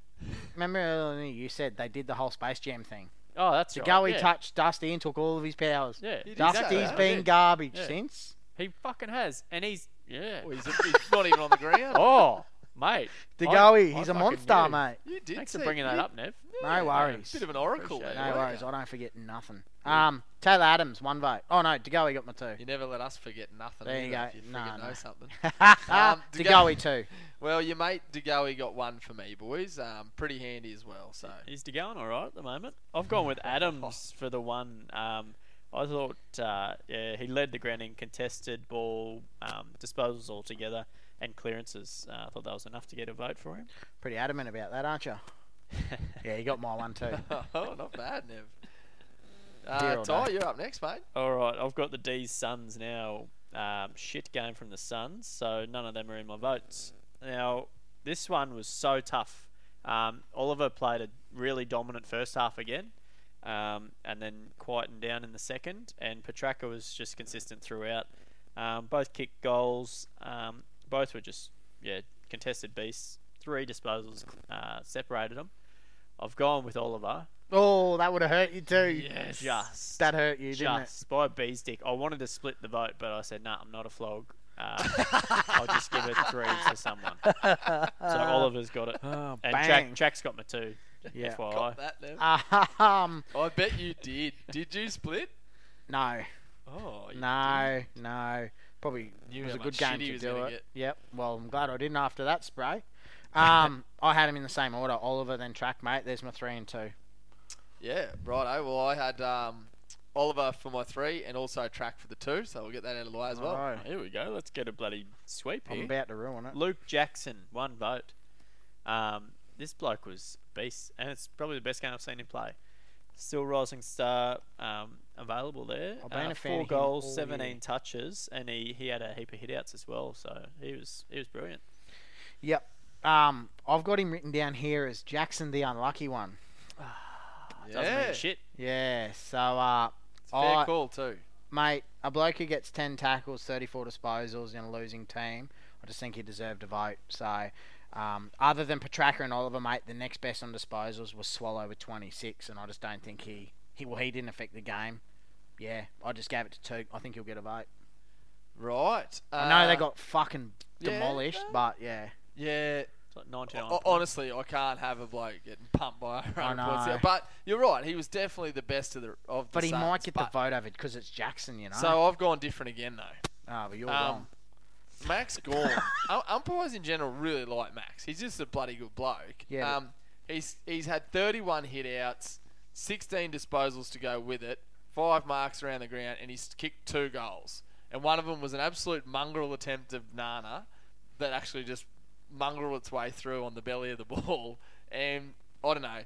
Remember earlier in the year you said they did the whole Space Jam thing. Oh, that's The right. Goey yeah. touched Dusty and took all of his powers. Yeah, He did Dusty's say that. been did. garbage Yeah. since. he fucking has, and he's yeah. Well, he's, he's not even on the ground. Oh, mate. The I- Goey, I he's a monster, knew. mate. You did Thanks for bringing that up, Nev. No worries. Bit of an oracle Appreciate there. it. No worries, you? I don't forget nothing. Um, Taylor Adams, one vote. Oh no, DeGoey got my two. You never let us forget nothing. There you go. If you No, friggin' no. know something. um, De DeGoey two. Well, your mate DeGoey got one for me, boys. Um, pretty handy as well. So He's going all right at the moment. I've gone with Adams for the one. Um, I thought, uh, yeah, he led the ground in contested ball um, disposals altogether and clearances. Uh, I thought that was enough to get a vote for him. Pretty adamant about that, aren't you? Yeah, you got my one too. oh, not bad, Nev. Uh, Ty, day. you're up next, mate. all right, I've got the D's Suns now. Um, shit game from the Suns, so none of them are in my votes. Now, this one was so tough. Um, Oliver played a really dominant first half again, um, and then quietened down in the second, and Petracca was just consistent throughout. Um, both kicked goals. Both were just yeah contested beasts. Three disposals uh, separated them. I've gone with Oliver. Oh, that would have hurt you too. Yes, Just That hurt you, didn't it? just by a bee's dick. I wanted to split the vote, but I said, "No, nah, I'm not a flog." uh, I'll just give it three to someone. So Oliver's got it, Oh, and bang. Jack, Jack's got my two. Yeah. FYI. Got that, Nev. Um, I bet you did. Did you split? no, Oh, you no, no. Probably Knew was a good game to do it. get. Yep. Well, I'm glad I didn't after that spray. Um, I had him in the same order: Oliver, then Trac mate. There's my three and two. Yeah, righto. Well, I had um, Oliver for my three and also Trac for the two, so we'll get that out of the way as well. Righto. Here we go. Let's get a bloody sweep I'm here. about to ruin it. Luke Jackson, one vote. Um, this bloke was beast, and it's probably the best game I've seen him play. Still rising star um, available there. I've been Uh, a fan four of him all goals, year. seventeen touches, and he, he had a heap of hitouts as well. So he was he was brilliant. Yep. Um, I've got him written down here as Jackson, the unlucky one. Doesn't Yeah, mean shit. Yeah. So, uh, it's a fair I- call too. mate, a bloke who gets 10 tackles, 34 disposals in a losing team, I just think he deserved a vote. So, um, other than Petracca and Oliver, mate, the next best on disposals was Swallow with 26, and I just don't think he, he well, he didn't affect the game. Yeah, I just gave it to two. I think he'll get a vote. Right. I know they uh, got fucking demolished, no. but yeah. Yeah. It's like ninety nine. ho- Honestly, I can't have a bloke getting pumped by 100 points. know. But you're right. He was definitely the best of the of the But he Suns, might get but- the vote over it because it's Jackson, you know. So I've gone different again though. oh, but you're Um, wrong. Max Gawn. Um, umpires in general really like Max. He's just a bloody good bloke. Yeah, Um, he's he's had 31 hitouts, 16 disposals to go with it, five marks around the ground, and he's kicked two goals. And one of them was an absolute mongrel attempt of Nana that actually just mongrel its way through on the belly of the ball. And I don't know.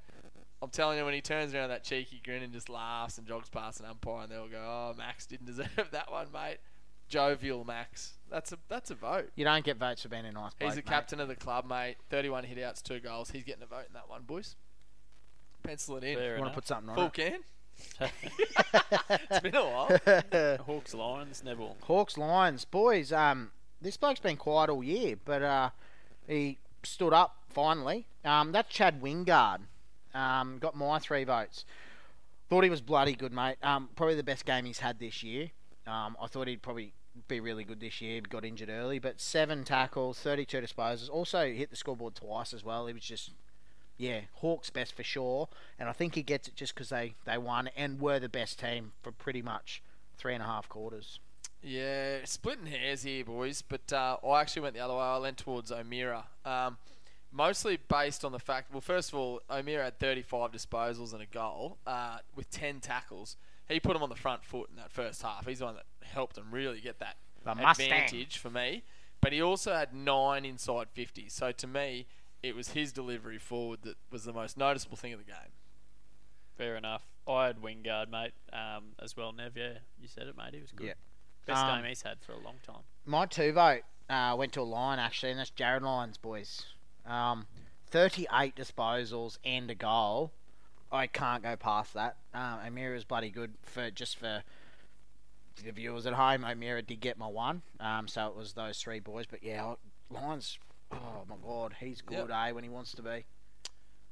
I'm telling you, when he turns around that cheeky grin and just laughs and jogs past an umpire, and they'll go, "Oh, Max didn't deserve that one, mate." Jovial Max. That's a that's a vote. You don't get votes for being a nice bloke, He's the mate. captain of the club, mate. 31 hitouts, two goals. He's getting a vote in that one, boys. Pencil it in. Fair You want enough. to put something on Full it? can. it's been a while. Hawks Lions Neville. Hawks Lions boys. Um, this bloke's been quiet all year, but uh, he stood up finally. Um, that's Chad Wingard. Um, got my three votes. Thought he was bloody good, mate. Um, probably the best game he's had this year. Um, I thought he'd probably be really good this year. Got injured early, but seven tackles, thirty-two disposals. Also hit the scoreboard twice as well. He was just, yeah, Hawks best for sure. And I think he gets it just because they they won and were the best team for pretty much three and a half quarters. Yeah, splitting hairs here, boys. But uh, I actually went the other way. I leant towards O'Meara. Um, mostly based on the fact, well, first of all, O'Meara had 35 disposals and a goal uh, with 10 tackles. He put him on the front foot in that first half. He's the one that helped him really get that The Mustang. advantage for me. But he also had nine inside 50. So to me, it was his delivery forward that was the most noticeable thing of the game. Fair enough. I had Wingard, mate, um, as well. Nev, yeah, you said it, mate. He was good. Yeah. Best Um, game he's had for a long time. My two vote uh, went to a line actually, and that's Jared Lyons, boys. Um, 38 disposals and a goal. I can't go past that. Um, O'Meara's bloody good for just for the viewers at home. O'Meara did get my one, um, so it was those three boys. But yeah, Lyons. Oh my God, he's good, eh? When he wants to be.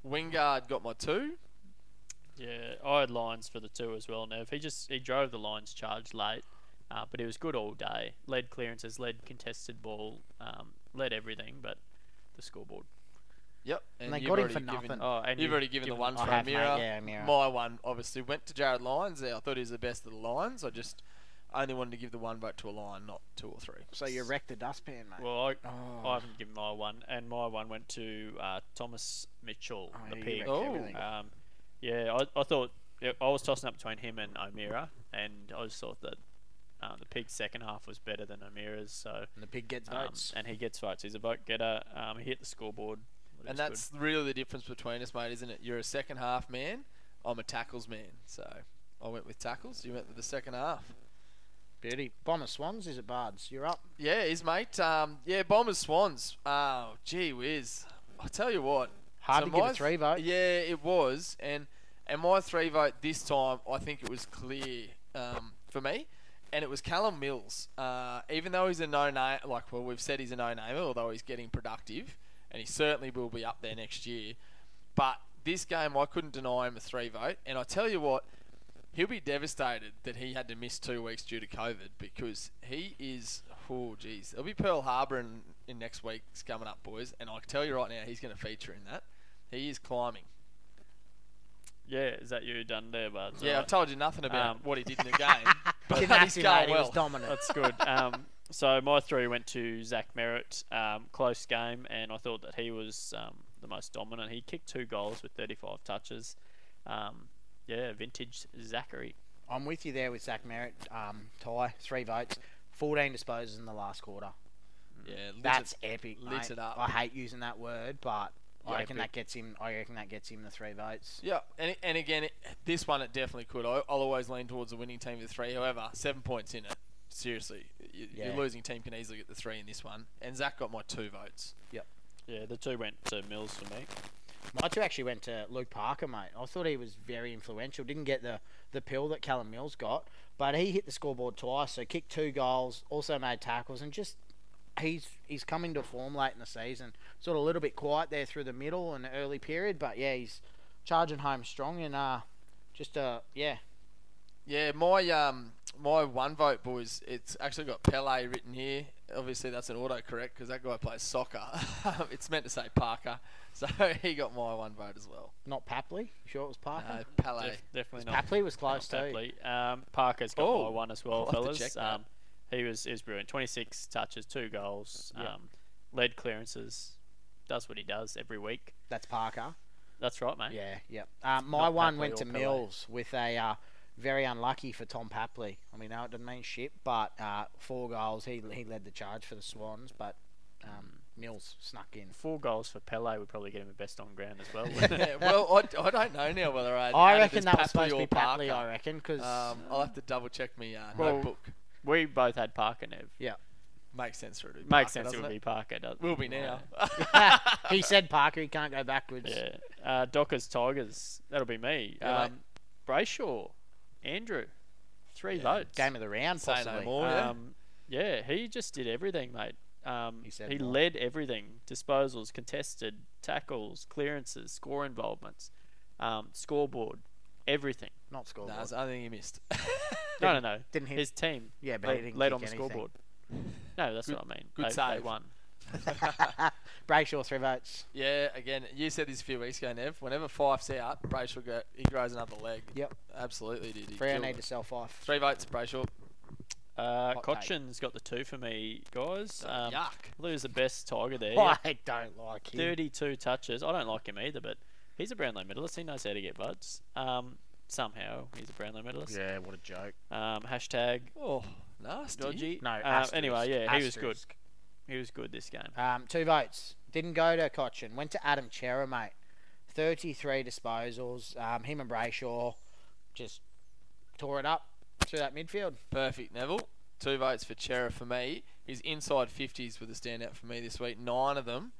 Wingard got my two. Yeah, I had Lyons for the two as well. Nev, he just he drove the Lions charge late, uh, but he was good all day. Led clearances, led contested ball, um, led everything, but the scoreboard. Yep. And they got him already for given- nothing. Oh, and You've you- already given the given- ones I for have, mate, O'Meara. yeah, O'Meara. My one obviously went to Jared Lyons. I thought he was the best of the Lions. I just only wanted to give the one vote to a Lion, not two or three. So you wrecked the dustpan, mate. Well, I, oh. I haven't given my one, and my one went to uh, Thomas Mitchell, Oh, the pig. Oh. Um, yeah, I, I thought yeah, I was tossing up between him and O'Meara, and I just thought that uh, the pig's second half was better than O'Meara's. So and the pig gets um, votes. and he gets votes. He's a vote getter. Um, he hit the scoreboard. And was good. that's really the difference between us, mate, isn't it? You're a second half man. I'm a tackles man. So I went with tackles. You went with the second half. Beauty. Bomber Swans, is it Bards? You're up. Yeah, he's mate. Um, yeah, Bombers Swans. Oh, gee whiz. I tell you what. Hard So to give a three vote. Yeah, it was, and and my three vote this time, I think it was clear um, for me, and it was Callum Mills. Uh, even though he's a no name, like well, we've said he's a no namer, although he's getting productive, and he certainly will be up there next year. But this game, I couldn't deny him a three vote, and I tell you what, he'll be devastated that he had to miss two weeks due to COVID because he is. Oh, geez. There'll be Pearl Harbor in, in next week's coming up, boys, and I can tell you right now, he's going to feature in that. He is climbing. Yeah, is that you done there, bud? Yeah, I've told you nothing about Um, what he did in the game, but he's Ganassi, going mate, he was dominant. That's good. Um, so my three went to Zach Merrett. Um, close game, and I thought that he was um, the most dominant. He kicked two goals with 35 touches. Um, yeah, vintage Zachary. I'm with you there with Zach Merrett. Um, tie three votes, 14 disposals in the last quarter. Yeah, lit That's it- epic. lit mate. it up. I hate using that word, but I reckon epic. that gets him. I reckon that gets him the three votes. Yeah, and, and again, it, this one it definitely could. I, I'll always lean towards the winning team with three. However, seven points in it. Seriously, you, Yeah. your losing team can easily get the three in this one. And Zach got my two votes. Yep. Yeah, the two went to Mills for me. My two actually went to Luke Parker, mate. I thought he was very influential. Didn't get the, the pill that Callum Mills got, but he hit the scoreboard twice. So kicked two goals, also made tackles, and just he's he's coming to form late in the season. Sort of a little bit quiet there through the middle and early period, but yeah, he's charging home strong and uh, just uh, yeah, Yeah, my um my one vote, boys. It's actually got Pele written here. Obviously, that's an autocorrect because that guy plays soccer. it's meant to say Parker, so he got my one vote as well. not Papley. You sure it was Parker? No, Pele. Def- definitely not. Papley was close not too. Tapley. Um, Parker's got Oh, my one as well, I'll have to fellas. check that. Um, he was he was brilliant. 26 touches, two goals, Yeah. um, led clearances. Does what he does every week. That's Parker. That's right, mate. Yeah, yep. Um, my Not one Papley went to Pele. Mills with a uh, very unlucky for Tom Papley. I mean, no, it didn't mean shit, but uh, four goals. He he led the charge for the Swans, but um, Mills snuck in. Four goals for Pele would probably get him a best on ground as well. yeah, well, I, I don't know now whether I. I reckon as that was Papley supposed to be Papley. Parker. I reckon because Um, I'll have to double check my uh, Well, notebook. we both had Parker, Nev. Yeah. Makes sense for it. to be Makes Parker, sense it doesn't would be Parker. Doesn't Will be now. he said Parker, he can't go backwards. Yeah. Uh, Dockers Tigers. That'll be me. Yeah, um, Brayshaw, Andrew, three Yeah. votes. Game of the round, Say no possibly. more. yeah. Um, yeah, he just did everything, mate. Um, He said he more. led everything: disposals, contested tackles, clearances, score involvements, um, scoreboard, everything. Not scoreboard. No, that's the only thing you missed. No, no, no. Didn't hit. His team yeah, but he led, didn't led kick on the anything. scoreboard. No, that's Good- what I mean. good they, they save. won. Brayshaw, three votes. yeah, again, you said this a few weeks ago, Nev. Whenever Fyfe's out, Brayshaw go, he grows another leg. Yep. Absolutely did. He Three I killed need it. to sell five. Three votes, Brayshaw. Uh, Hot. Cotchin's got the two for me, guys. Um, yuck. Lose the best Tiger there. I don't like him. 32 touches. I don't like him either, but he's a Brownlow medalist. He knows how to get buds. Um, somehow he's a Brownlow medalist. Yeah, what a joke. Um, hashtag Oh, nasty. dodgy. No, Uh, anyway, asterisk, yeah, he was good. He was good this game. Um, two votes. Didn't go to Cotchin. Went to Adam Cerra, mate. 33 disposals. Um, him and Brayshaw just tore it up through that midfield. Perfect, Neville. Two votes for Cerra for me. His inside 50s were the standout for me this week. Nine of them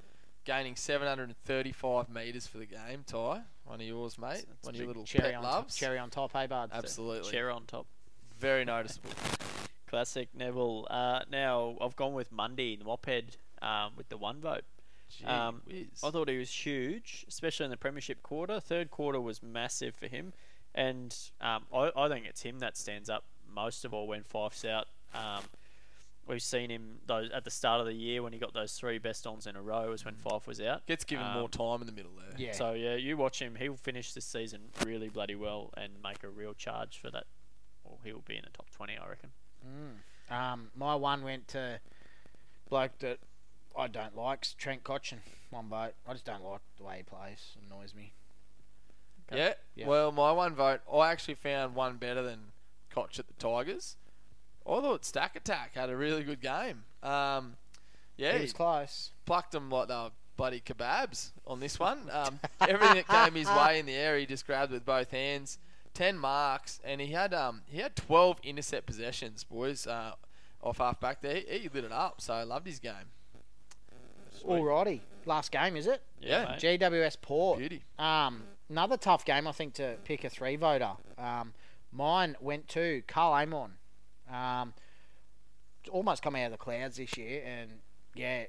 gaining 735 metres for the game. Ty, one of yours, mate. That's one of your little Cherry pet on loves. top. Cherry on top, hey bud. Absolutely. Chair on top. Very noticeable. Classic Neville. Uh, now I've gone with Mundy, the mophead, um, with the one vote. Gee Um, whiz. I thought he was huge, especially in the premiership quarter. Third quarter was massive for him, and um, I, I think it's him that stands up most of all when Fyfe's out. Um, we've seen him those at the start of the year when he got those three best ons in a row was when Fyfe was out. Gets given um, more time in the middle there. Yeah. So yeah, you watch him. He'll finish this season really bloody well and make a real charge for that. Well, he'll be in the top twenty, I reckon. Mm. Um, my one went to bloke that I don't like, Trent Cotchin. One vote. I just don't like the way he plays. Annoys me. Okay. Yeah. Yeah. Well, my one vote, I actually found one better than Cotch at the Tigers. I thought Stack Attack had a really good game. Um, yeah, He he was close. plucked them like they were bloody kebabs on this one. Um, everything that came his way in the air, he just grabbed with both hands. Ten marks, and he had um he had twelve intercept possessions, boys. Uh, off half back there, he, he lit it up. So I loved his game. Alrighty. Last game, is it? Yeah. mate. GWS Port. Beauty. Um, another tough game, I think, to pick a three voter. Um, mine went to Karl Amon. Um, almost come out of the clouds this year, and yeah,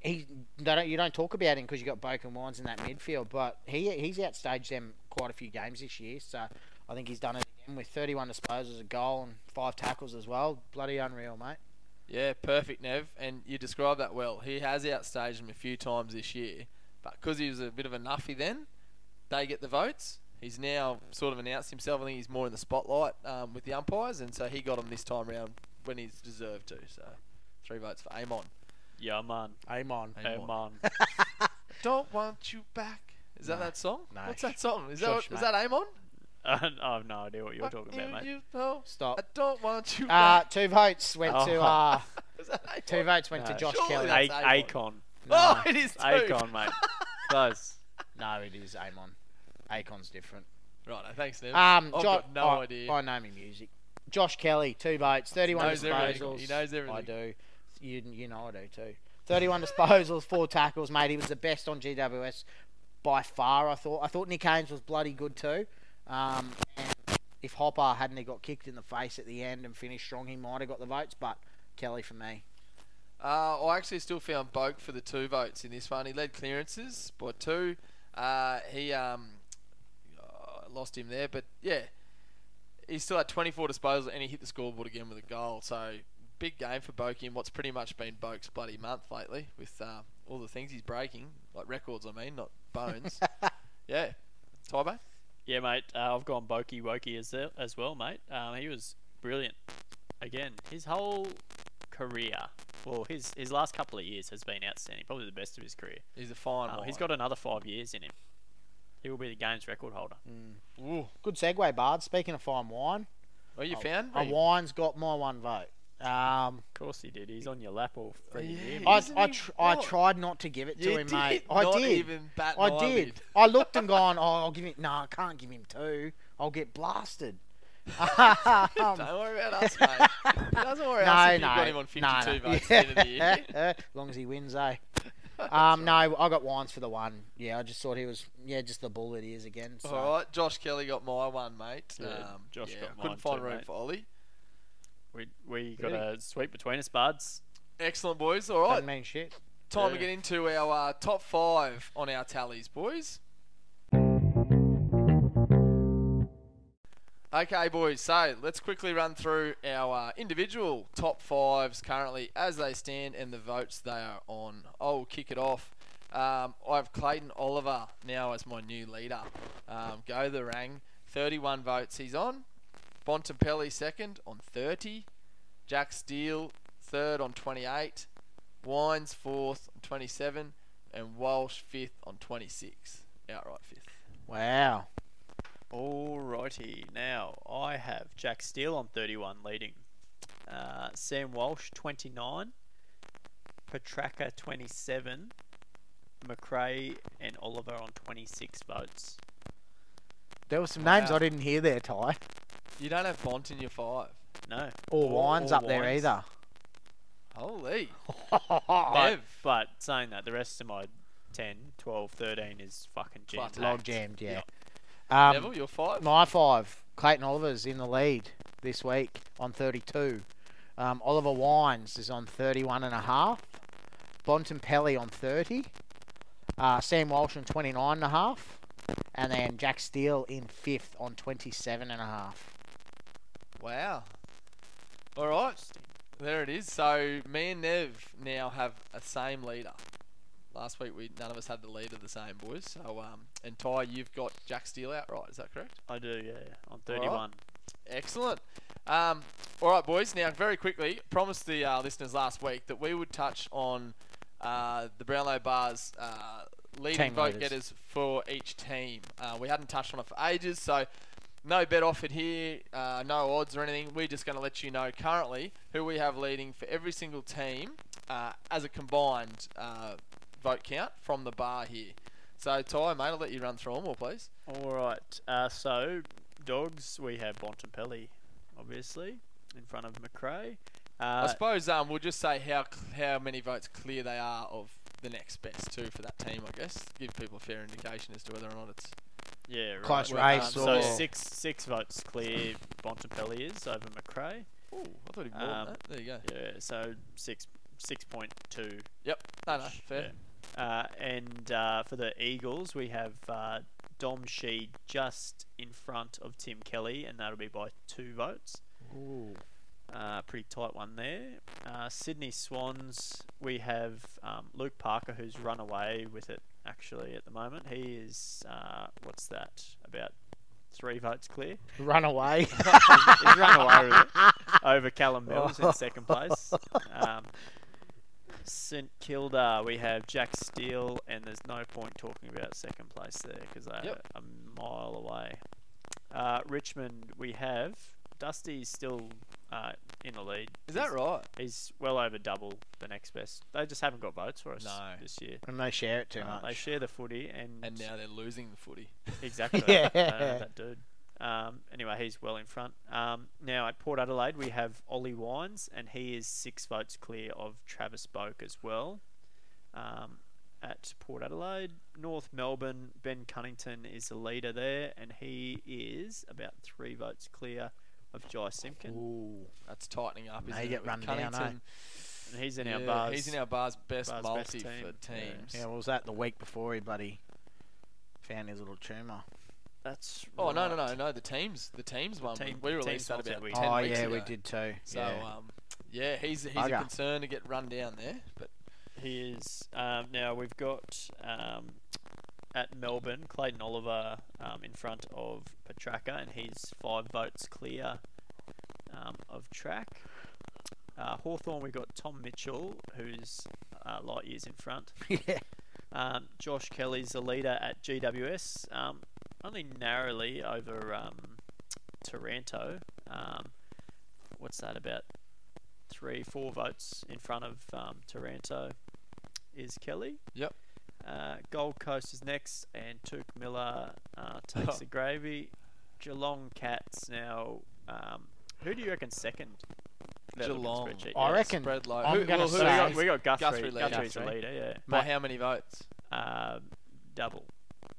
he don't, you don't talk about him because you got Boken Wines in that midfield, but he he's outstaged them quite a few games this year. So I think he's done it again. with 31 disposals, a goal, and five tackles as well. Bloody unreal, mate. Yeah, perfect, Nev. And you described that well. He has outstaged him a few times this year, but because he was a bit of a nuffy then, they get the votes. He's now sort of announced himself. I think he's more in the spotlight um, with the umpires, and so he got him this time round when he's deserved to. So, three votes for Amon. Yeah, man. Amon. Hey, Amon. Don't want you back. Is that No. that song? No, What's that song? Is that what, is that Amon? I have no idea what you're talking about, Fuck mate. you, you know. I Stop. don't want you Uh, two votes went to Oh. uh, Amon? two votes went No, to Josh surely Kelly. that's A- Avon. Acon. Oh, it is too. Acon, mate. Close. No, it is Amon. Akon's different. Right, thanks, Nev. Um, I've Jo- got no I, idea. I know music. Josh Kelly, two votes, 31 knows everything. disposals. He knows everything. I do. You, you know I do too. 31 disposals, four tackles, mate. He was the best on GWS by far. I thought. I thought Nick Haynes was bloody good too. Um, and if Hopper hadn't got kicked in the face at the end and finished strong, he might have got the votes. But Kelly for me. Uh, I actually still found Boak for the two votes in this one. He led clearances by two. Uh, he um, uh, lost him there, but yeah, he still had 24 disposals and he hit the scoreboard again with a goal. So big game for Boak in what's pretty much been Boak's bloody month lately with uh, all the things he's breaking, like records. I mean, not bones. yeah, Tybo. Yeah, mate. Uh, I've gone Boki Woki as, as well, mate. Um, he was brilliant. Again, his whole career, well, his his last couple of years has been outstanding. Probably the best of his career. He's a fine Uh, one. he's got another five years in him. He will be the game's record holder. Ooh. Good segue, Bard. Speaking of fine wine, Oh, you a- found a me? Wines got my one vote. Um, Of course he did. He's on your lap all freaking Yeah, year. he mate. I, I, tr- I tried not to give it to You him, did mate. I not did. even bat I did. I looked and gone, oh, I'll give him. No, I can't give him two. I'll get blasted. Um, Don't worry about us, mate. He doesn't worry no, us if no, you've got him on 52 no, no. votes at the end of the year. as long as he wins, eh? Um, no, I got Wines for the one. Yeah, I just thought he was, yeah, just the bull that he is again. So. All right, Josh Kelly got my one, mate. Yeah, um, Josh yeah, got couldn't find too, room mate. for Ollie. We we got Really? a sweep between us, buds. Excellent, boys. All right, Doesn't mean shit. time to get into our uh, top five on our tallies, boys. Okay, boys. So let's quickly run through our uh, individual top fives currently as they stand and the votes they are on. I'll kick it off. Um, I have Clayton Oliver now as my new leader. Um, go the rang. 31 votes he's on. Bontempelli second on 30. Jack Steele third on 28. Wines fourth on 27. And Walsh fifth on 26. Outright fifth. Wow. Alrighty, now I have Jack Steele on 31 leading, uh, Sam Walsh 29, Petracca 27, Macrae and Oliver on 26 votes. There were some names I didn't hear there, Ty. You don't have Bont in your five. No, Or Or- Wines or up there either. Holy. But, but saying that, the rest of my 10, 12, 13 is fucking jammed. Log jammed, yeah. Yeah. Um, Neville, you're five. My five, Clayton Oliver's in the lead this week on 32. Um, Oliver Wines is on 31 and a half. Bontempelli on 30. Uh, Sam Walsh on 29 and a half. And then Jack Steele in fifth on 27 and a half. Wow. All right. There it is. So me and Nev now have a same leader. Last week we none of us had the lead of the same boys. So um and Ty, you've got Jack Steele outright. Is that correct? I do, yeah, on 31. Excellent. Um, all right, boys. Now, very quickly, promised the uh, listeners last week that we would touch on uh, the Brownlow Bars uh, leading Team vote leaders. getters for each team. Uh, we hadn't touched on it for ages, so no bet offered here, uh, no odds or anything. We're just going to let you know currently who we have leading for every single team uh, as a combined uh, vote count from the bar here. So, Ty, mate, I'll let you run through them all, please. All right. Uh, so dogs, we have Bontempelli, obviously, in front of Macrae. I Uh, suppose um, we'll just say how how many votes clear they are of the next best two for that team. I guess give people a fair indication as to whether or not it's yeah, right. Close Well race done. So six six votes clear. Bontempelli is over Macrae. Oh, I thought he'd more Um, that. There you go. Yeah, so six six point two. Yep. No, no, fair. Uh, and uh, for the Eagles, we have uh, Dom Sheed just in front of Tim Kelly, and that'll be by two votes. Ooh. Uh, pretty tight one there. Uh, Sydney Swans, we have um, Luke Parker, who's run away with it actually at the moment. He is, uh, what's that, about three votes clear. Run away. He's run away with it over Callum Mills in second place. Um, St Kilda, we have Jack Steele, and there's no point talking about second place there because they're Yep. a mile away. Uh, Richmond, we have Dusty's still uh, in the lead. Is that right? He's well over double the next best. They just haven't got votes for us No. this year. and they share it too Uh, much. they share the footy, and, And now they're losing the footy. Exactly. Yeah. uh, that dude. Um, anyway, he's well in front. Um, now at Port Adelaide, we have Ollie Wines, and he is six votes clear of Travis Boak as well. Um, at Port Adelaide, North Melbourne, Ben Cunnington is the leader there, and he is about three votes clear of Jy Simpkin. Ooh. That's tightening up. Now Isn't you get with run down, eh? And he's in our bars. He's in our bars best Bars multi best team, for yeah. teams. Yeah, well, was that the week before he bloody found his little tumour? That's Oh no no no no! The teams the teams one team- we team released that sorted about we- ten oh weeks yeah, ago. we did too. So yeah. um, yeah, he's he's Bugger. a concern to get run down there. But He is. Um, now we've got um, at Melbourne, Clayton Oliver um, in front of Petracca, and he's five votes clear um, of Trac. Uh, Hawthorn, we've got Tom Mitchell, who's uh, light years in front. yeah. Um, Josh Kelly's the leader at GWS, um, only narrowly over um, Taranto. Um, what's that about? Three, four votes in front of um, Taranto is Kelly. Yep. Uh, Gold Coast is next, and Touk Miller uh, takes the gravy. Geelong Cats now. Um, who do you reckon second? That little Geelong. spreadsheet, I yeah. reckon spread low. I'm Who- gonna well, who we do you say- got, got? we got Guthrie. Guthrie leader. Guthrie's the Guthrie. leader, yeah. by Mate. how many votes? Um, double.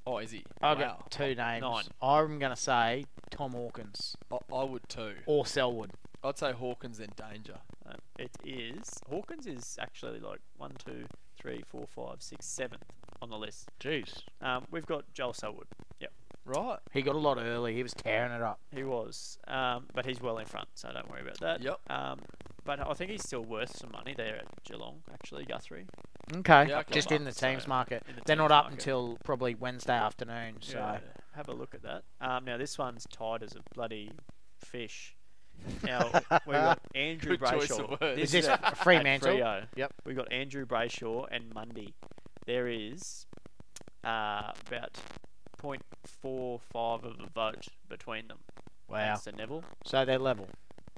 Oh, is he? I've wow. got two names. Nine. I'm going to say Tom Hawkins I, I would too. or Selwood. I'd say Hawkins then danger. Uh, it is Hawkins is actually like one, two, three, four, five, six, seventh on the list. Jeez. Um, we've got Joel Selwood. Yep, Right. He got a lot early. He was tearing it up. he was, um, but he's well in front, so don't worry about that. Yep. Um, but I think he's still worth some money there at Geelong. Actually, Guthrie. Okay. Yeah. Just in the So, teams market. the They're not up market. until probably Wednesday afternoon. So Yeah, have a look at that. Um, now this one's tied as a bloody fish. Now we've got Andrew Good choice Brayshaw. of words. is this at Fremantle? Yep. We've got Andrew Brayshaw and Mundy. There is uh, about 0.45 of a vote between them. Wow. Thanks to Neville. So they're level.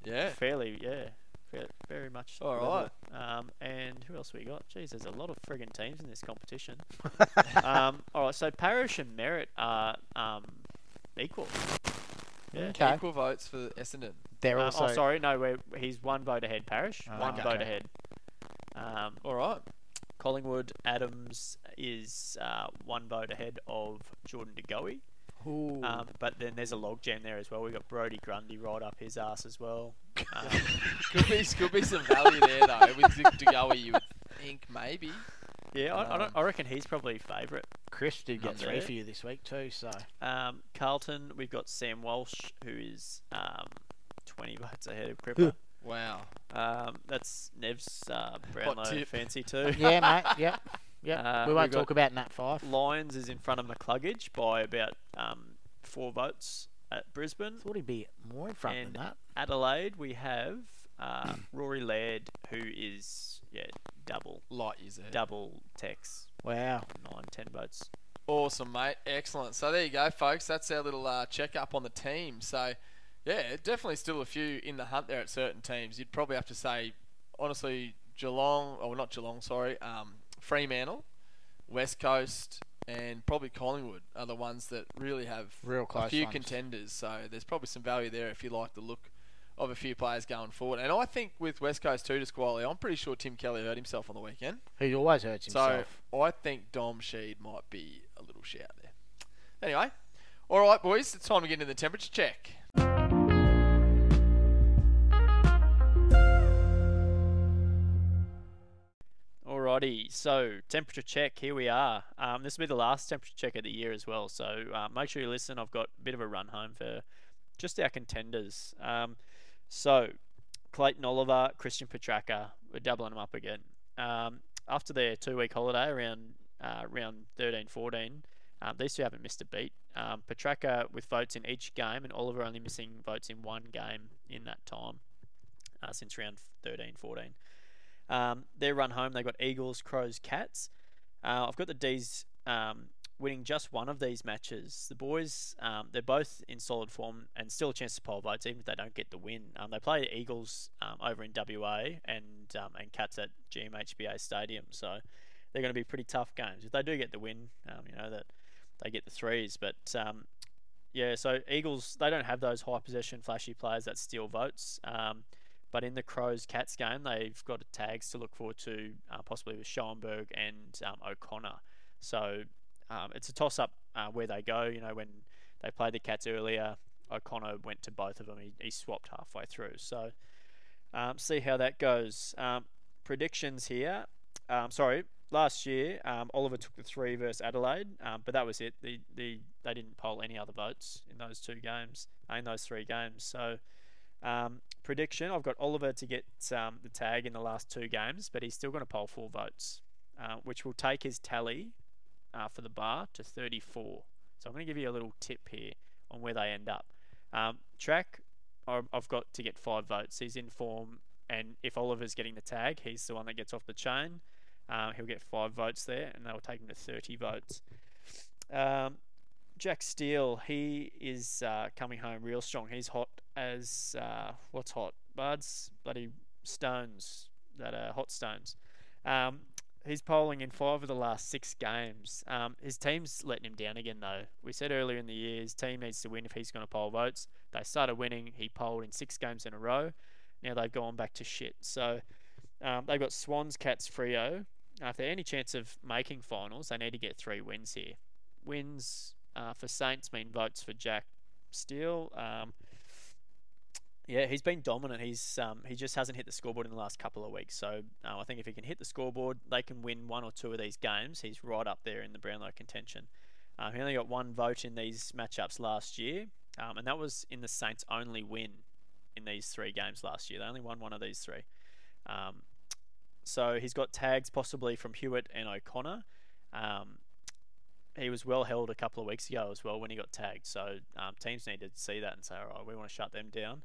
Yeah. Fairly, yeah. Fair, very much. All level. Um, and who else we got? Jeez, there's a lot of friggin' teams in this competition. um, all right, so Parish and Merrett are um, equal. Yeah. Okay. Equal votes for Essendon. They're Um, also. oh, sorry, no, we're, he's one vote ahead. Parish, Oh, one okay. vote ahead. Um, All right. Collingwood Adams is uh, one vote ahead of Jordan DeGoey. Ooh. Um, but then there's a logjam there as well. We've got Brody Grundy right up his ass as well. Um, Could be could be some value there though with DeGoey. You would think maybe. yeah, I, I, Um, don't, I reckon he's probably favourite. Chris did get three there. for you this week too. So Um, Carlton, we've got Sam Walsh, who is um, 20 votes ahead of Cripper. Wow. um, that's Nev's uh, Brownlow fancy too. yeah, mate. Yep. Yep. Uh, we we won't talk about Nat Fyfe. Lions is in front of McCluggage by about um, four votes at Brisbane. Thought he'd be more in front And than that. Adelaide, we have uh, Rory Laird, who is yeah double Light years ahead. double Tex, Wow. nine ten votes. Awesome, mate. Excellent. So there you go, folks. That's our little uh, check up on the team. So, yeah, definitely still a few in the hunt there at certain teams. You'd probably have to say, honestly, Geelong, or not Geelong, sorry, um, Fremantle, West Coast, and probably Collingwood are the ones that really have Real close a few ones. contenders. So there's probably some value there if you like the look of a few players going forward. And I think with West Coast too, to Squally, I'm pretty sure Tim Kelly hurt himself on the weekend. He always hurts himself. So I think Dom Sheed might be a little shout there. Anyway, all right, boys, it's time to get into the temperature check. Alrighty, so temperature check. Here we are. Um, this will be the last temperature check of the year as well. So uh, make sure you listen. I've got a bit of a run home for just our contenders. Um, so Clayton Oliver, Christian Petracca, we're doubling them up again. Um, after their two-week holiday around uh, around 13, 14, um, these two haven't missed a beat. Um, Petracca with votes in each game, and Oliver only missing votes in one game in that time uh, since round 13, 14. Um, their run home, they got Eagles, Crows, Cats. Uh, I've got the D's um, winning just one of these matches. The boys, um, they're both in solid form and still a chance to poll votes, even if they don't get the win. Um, they play the Eagles um, over in WA and um, and Cats at GMHBA Stadium, so they're going to be pretty tough games. If they do get the win, um, you know that they get the threes, but yeah, so Eagles they don't have those high possession flashy players that steal votes. But in the Crows Cats game, they've got tags to look forward to, uh, possibly with Schoenberg and um, O'Connor. So um, it's a toss up uh, where they go. You know, when they played the Cats earlier, O'Connor went to both of them. He, he swapped halfway through. So um, see how that goes. Um, predictions here. Um, sorry, last year um, Oliver took the three versus Adelaide, but that was it. The, the they didn't poll any other votes in those two games, in those three games. So. Um, prediction I've got Oliver to get um, the tag in the last two games, but he's still going to poll four votes, uh, which will take his tally uh, for the bar to 34. So I'm going to give you a little tip here on where they end up. Um, Trac, I've got to get five votes. He's in form, and if Oliver's getting the tag, he's the one that gets off the chain. Uh, he'll get five votes there, and they'll take him to 30 votes. Um, Jack Steele, he is uh, coming home real strong. He's hot as uh, what's hot? Buds, bloody stones that are hot stones. Um, he's polling in five of the last six games. Um, his team's letting him down again, though. We said earlier in the year his team needs to win if he's going to poll votes. They started winning. He polled in six games in a row. Now they've gone back to shit. So um, they've got Swans, Cats, Freo. Uh, if they're any chance of making finals, they need to get three wins here. Wins uh, for Saints mean votes for Jack Steele. Um, yeah, he's been dominant. He's um, he just hasn't hit the scoreboard in the last couple of weeks. So uh, I think if he can hit the scoreboard, they can win one or two of these games. He's right up there in the Brownlow contention. Uh, he only got one vote in these matchups last year, um, and that was in the Saints' only win in these three games last year. They only won one of these three. Um, so he's got tags possibly from Hewett and O'Connor. Um, he was well held a couple of weeks ago as well when he got tagged. So um, teams need to see that and say, all right, we want to shut them down.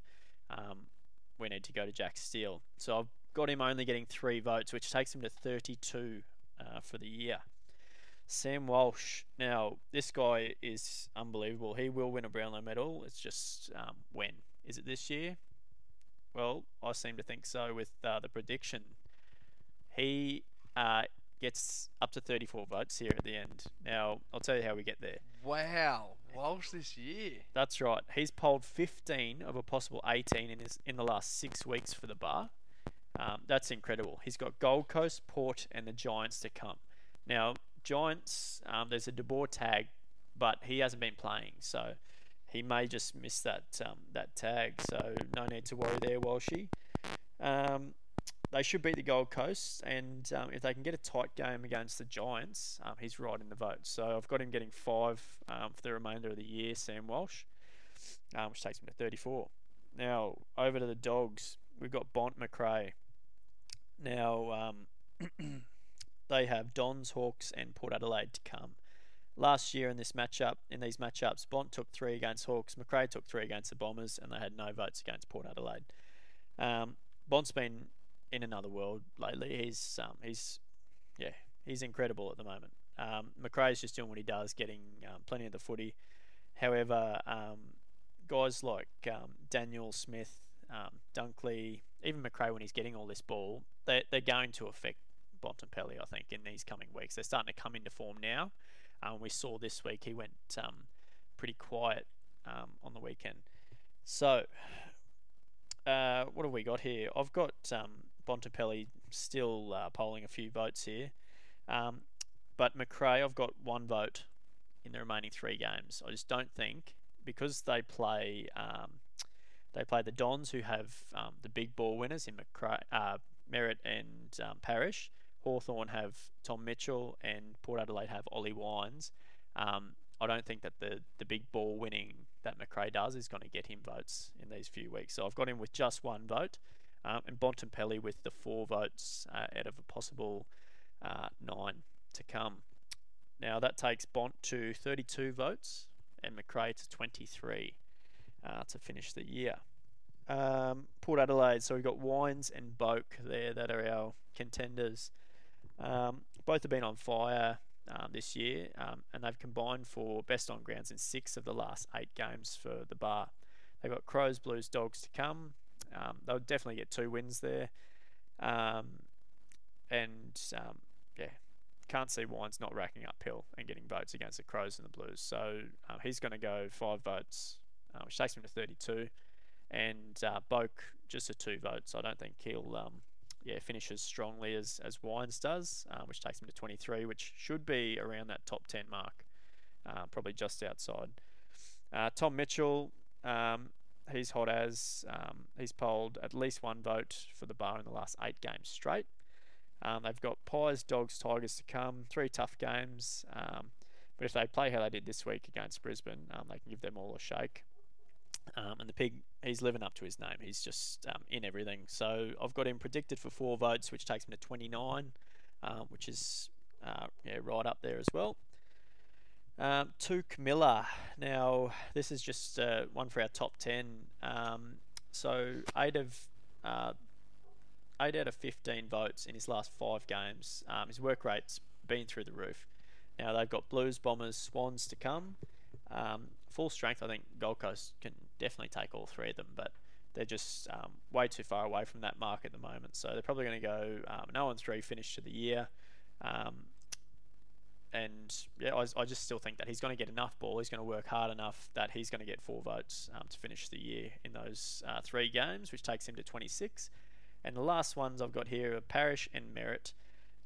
Um, we need to go to Jack Steele. So I've got him only getting three votes, which takes him to 32 uh, for the year. Sam Walsh. Now, this guy is unbelievable. He will win a Brownlow medal. It's just um, when. Is it this year? Well, I seem to think so with uh, the prediction. He uh, gets up to 34 votes here at the end. Now, I'll tell you how we get there. Wow, Walsh this year. That's right. He's polled 15 of a possible 18 in his in the last six weeks for the bar. Um, that's incredible. He's got Gold Coast, Port, and the Giants to come. Now, Giants, um, there's a De Boer tag, but he hasn't been playing, so he may just miss that um, that tag. So no need to worry there, Walshy. Um, they should beat the Gold Coast, and um, if they can get a tight game against the Giants, um, he's right in the vote. So I've got him getting five um, for the remainder of the year, Sam Walsh, um, which takes him to 34. Now over to the Dogs, we've got Bont Macrae. Now um, they have Dons, Hawks, and Port Adelaide to come. Last year in this matchup, in these matchups, Bont took three against Hawks, Macrae took three against the Bombers, and they had no votes against Port Adelaide. Um, Bont's been in another world lately. He's um, he's yeah he's incredible at the moment. Um, Macrae's just doing what he does, getting um, plenty of the footy. However, um, guys like um, Daniel Smith, um, Dunkley, even Macrae, when he's getting all this ball, they they're going to affect Bontempelli, I think, in these coming weeks. They're starting to come into form now. We saw this week he went pretty quiet on the weekend. So, uh, what have we got here? I've got um, Bontempelli still uh, polling a few votes here. Um, but Macrae, I've got one vote in the remaining three games. I just don't think because they play um, they play the Dons, who have um, the big ball winners in McRae, uh, Merrett and um, Parish. Hawthorn have Tom Mitchell and Port Adelaide have Ollie Wines. Um, I don't think that the, the big ball winning that Macrae does is going to get him votes in these few weeks. So I've got him with just one vote, um, and Bontempelli with the four votes uh, out of a possible uh, nine to come. Now that takes Bont to 32 votes and Macrae to 23 uh, to finish the year. Um, Port Adelaide, so we've got Wines and Boak there that are our contenders. Um, both have been on fire um, this year, um, and they've combined for best on grounds in six of the last eight games for the bar. They've got Crows, Blues, Dogs to come. Um, they'll definitely get two wins there. Um, and um, yeah, can't see Wines not racking up Hill and getting votes against the Crows and the Blues. So uh, he's going to go five votes, uh, which takes him to 32. And uh, Boak just a two votes. I don't think he'll um, yeah finish as strongly as, as Wines does, uh, which takes him to 23, which should be around that top 10 mark, uh, probably just outside. Uh, Tom Mitchell, um, he's hot as. Um, he's polled at least one vote for the bar in the last eight games straight. Um, they've got Pies, Dogs, Tigers to come. Three tough games. Um, but if they play how they did this week against Brisbane, um, they can give them all a shake. Um, and the pig, he's living up to his name. He's just um, in everything. So I've got him predicted for four votes, which takes him to 29, um, which is uh, yeah right up there as well. Um, Touk Miller. Now this is just uh, one for our top 10. Um, so eight of uh, eight out of 15 votes in his last five games. Um, his work rate's been through the roof. Now they've got Blues, Bombers, Swans to come. Um, full strength, I think Gold Coast can definitely take all three of them, but they're just um, way too far away from that mark at the moment. So they're probably going to go um, no on three finish to the year. Um, and yeah, I, I, just still think that he's going to get enough ball. He's going to work hard enough that he's going to get four votes um, to finish the year in those uh, three games, which takes him to 26. And the last ones I've got here are Parish and Merrett.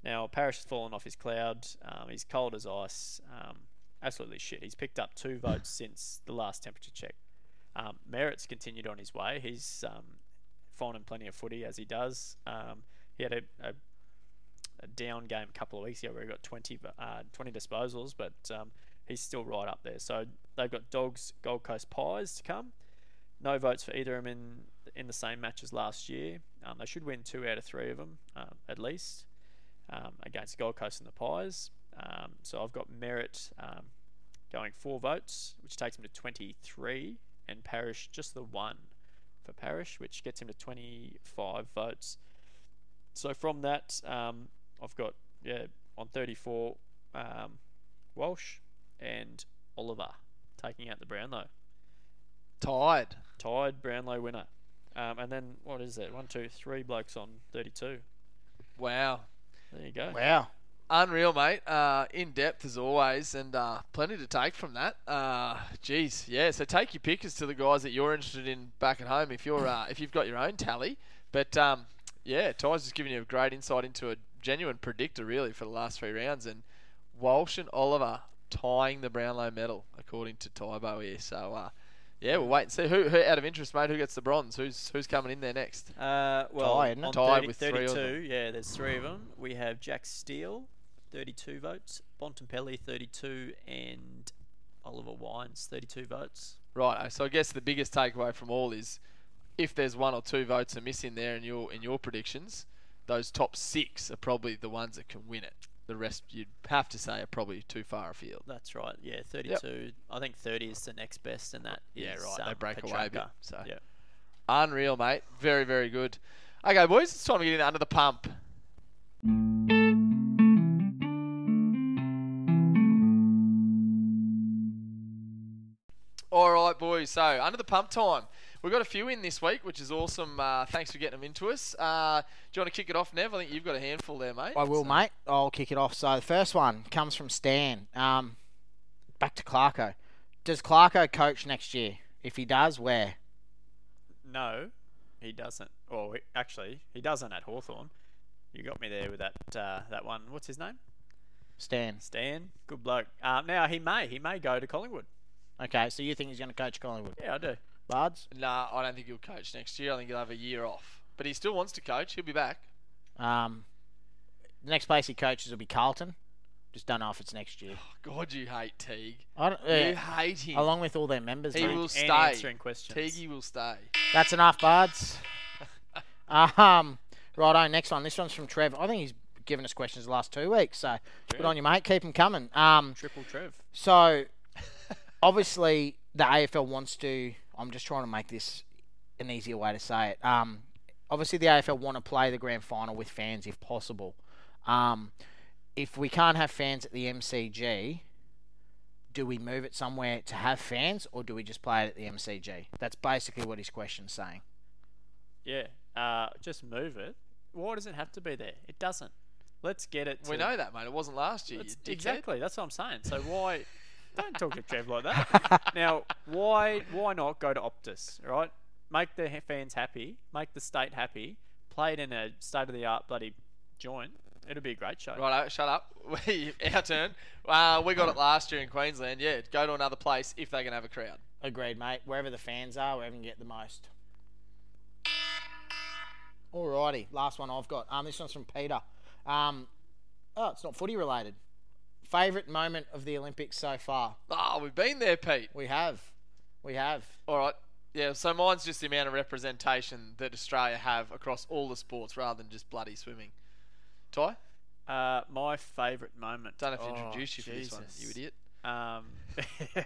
Now, Parish has fallen off his cloud. Um, he's cold as ice. Um, absolutely shit. He's picked up two votes since the last temperature check. Um, Merrett's continued on his way. He's um, finding plenty of footy as he does. Um, he had a, a, a, down game a couple of weeks ago where he got 20, uh, 20 disposals, but um, he's still right up there. So they've got Dogs, Gold Coast Pies to come. No votes for either of them in in the same match as last year. Um, they should win two out of three of them um, at least um, against Gold Coast and the Pies. Um, so I've got Merrett going four votes, which takes him to 23, and Parish just the one for Parish, which gets him to 25 votes. So from that, um, I've got yeah on 34 Walsh and Oliver taking out the Brownlow. Tied. Tied Brownlow winner. Um, and then what is it? One, two, three blokes on 32. Wow. There you go. Wow. Unreal, mate. Uh, in depth as always, and uh, plenty to take from that. Uh, geez, yeah. So take your pick as to the guys that you're interested in back at home if you're uh, if you've got your own tally. But um, yeah, Ty's just giving you a great insight into a genuine predictor really for the last three rounds, and Walsh and Oliver tying the Brownlow medal according to Tybo here. So uh, yeah, we'll wait and see. Who, who out of interest, mate? Who gets the bronze? Who's who's coming in there next? Uh, well, Tie, isn't it? on Tie 30, with three of 32, yeah, there's three of them. We have Jack Steele, 32 votes, Bontempelli, 32, and Oliver Wines, 32 votes. Right. So I guess the biggest takeaway from all is if there's one or two votes amiss in there in your in your predictions, those top six are probably the ones that can win it. The rest you'd have to say are probably too far afield. That's right. Yeah, 32. I think 30 is the next best, and that Yeah, is, right. They um, break away a bit. So unreal, mate. Very, very good. Okay, boys, it's time to get in under the pump. All right, boys. So under the pump time. We've got a few in this week, which is awesome. Uh, thanks for getting them into us. Uh, do you want to kick it off, Nev? I think you've got a handful there, mate. I will, So- mate. I'll kick it off. So the first one comes from Stan. Um, back to Clarko. Does Clarko coach next year? If he does, where? No, he doesn't. Well, he- actually, he doesn't at Hawthorn. You got me there with that uh, that one. What's his name? Stan. Stan. Good bloke. Um, now he may he may go to Collingwood. Okay, so you think he's going to coach Collingwood? Yeah, I do. Bards? Nah, I don't think he'll coach next year. I think he'll have a year off. But he still wants to coach. He'll be back. Um, The next place he coaches will be Carlton. Just don't know if it's next year. God, you hate Teague. I don't, You hate him. along with all their members. He mate. will And stay. answering questions. Teague will stay. That's enough, buds. um, righto, next one. This one's from Trev. I think he's given us questions the last two weeks, so good on you, mate. Keep them coming. Um, Triple Trev. so obviously the AFL wants to. I'm just trying to make this an easier way to say it. Um, obviously the AFL want to play the grand final with fans if possible. Um, if we can't have fans at the MCG, do we move it somewhere to have fans, or do we just play it at the MCG? That's basically what his question's saying. Yeah. Uh, just move it. Why does it have to be there? It doesn't. Let's get it. To, We know that, mate. It wasn't last year. That's- you dickhead. exactly. That's what I'm saying. So why? Don't talk to Trev like that. now, why? Why not go to Optus? Right? Make the fans happy. Make the state happy. Play it in a state of the art bloody joint. It'll be a great show. Righto, shut up. Our turn. Uh, we got it last year in Queensland. Yeah, go to another place if they can have a crowd. Agreed, mate. Wherever the fans are, wherever you can get the most. Alrighty, last one I've got. Um, this one's from Peter. Um, oh, it's not footy related. Favorite moment of the Olympics so far? Oh, we've been there, Pete. We have, we have. All right. Yeah, so mine's just the amount of representation that Australia have across all the sports rather than just bloody swimming. Ty? Uh, my favourite moment. Don't have to Oh, introduce you for this one, you idiot. Um,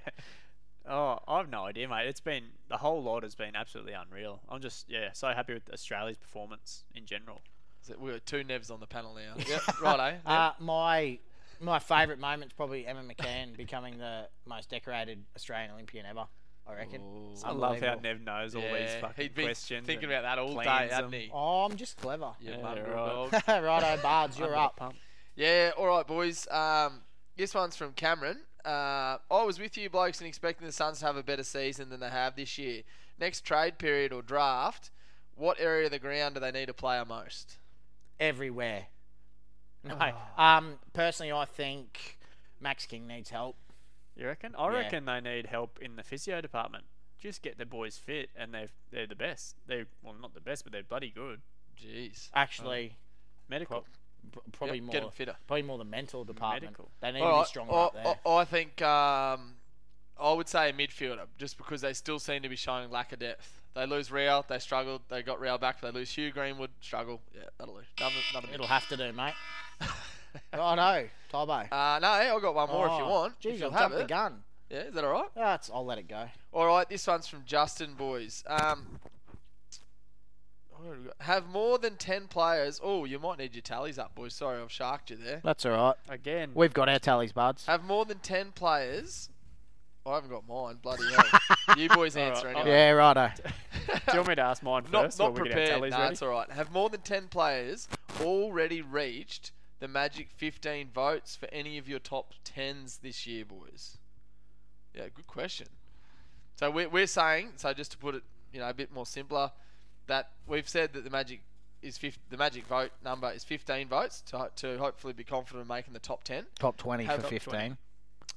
oh, I've no idea, mate. It's been the whole lot has been absolutely unreal. I'm just yeah, so happy with Australia's performance in general. So We've got two Nevs on the panel now. yep, righto. Uh, my my favourite moment's probably Emma McKeon becoming the most decorated Australian Olympian ever. I reckon. Ooh. I love how Nev knows all yeah, these fucking he'd been questions. thinking about that all day, plans hadn't he? Oh, I'm just clever. You Yeah, right. dog. Righto, Bards, you're up. pump. Yeah, all right, boys. Um, this one's from Cameron. Uh, I was with you blokes and expecting the Suns to have a better season than they have this year. Next trade period or draft, what area of the ground do they need to play on most? Everywhere. No. Oh. Um, personally, I think Max King needs help. You reckon? I Yeah. reckon they need help in the physio department. Just get the boys fit, and they're they're the best. They're well, not the best, but they're bloody good. Jeez. Actually, Medical. p- probably Yep, more. get 'em fitter. Probably more the mental department. Medical. They need All to be right, stronger I, up there. I, I think um, I would say a midfielder, just because they still seem to be showing lack of depth. They lose Rowell, they struggled. They got Rowell back, they lose Hugh Greenwood, struggle. Yeah, that'll do. Another, another mid. It'll have to do, mate. Oh no, Tybo. Uh, no, I got one more if you Oh, want. Geez, if you'll I've have jumped the it. gun. Yeah, is that all right? That's. I'll let it go. All right, this one's from Justin, boys. Um, have we got? have more than 10 players. Oh, you might need your tallies up, boys. Sorry, I've sharked you there. That's all right. Again, We've got our tallies, buds. Have more than 10 players. I haven't got mine. Bloody hell. you boys All right, answer all anyway. Yeah, righto. do you want me to ask mine not first? not while we get our prepared. tallies No, ready? it's all right. Have more than 10 players already reached the magic 15 votes for any of your top 10s this year, boys? Yeah, good question. So we're, we're saying, so just to put it, you know, a bit more simpler, that we've said that the magic is fif- the magic vote number is 15 votes to, to hopefully be confident of making the top 10. Top twenty Have for top 20. fifteen.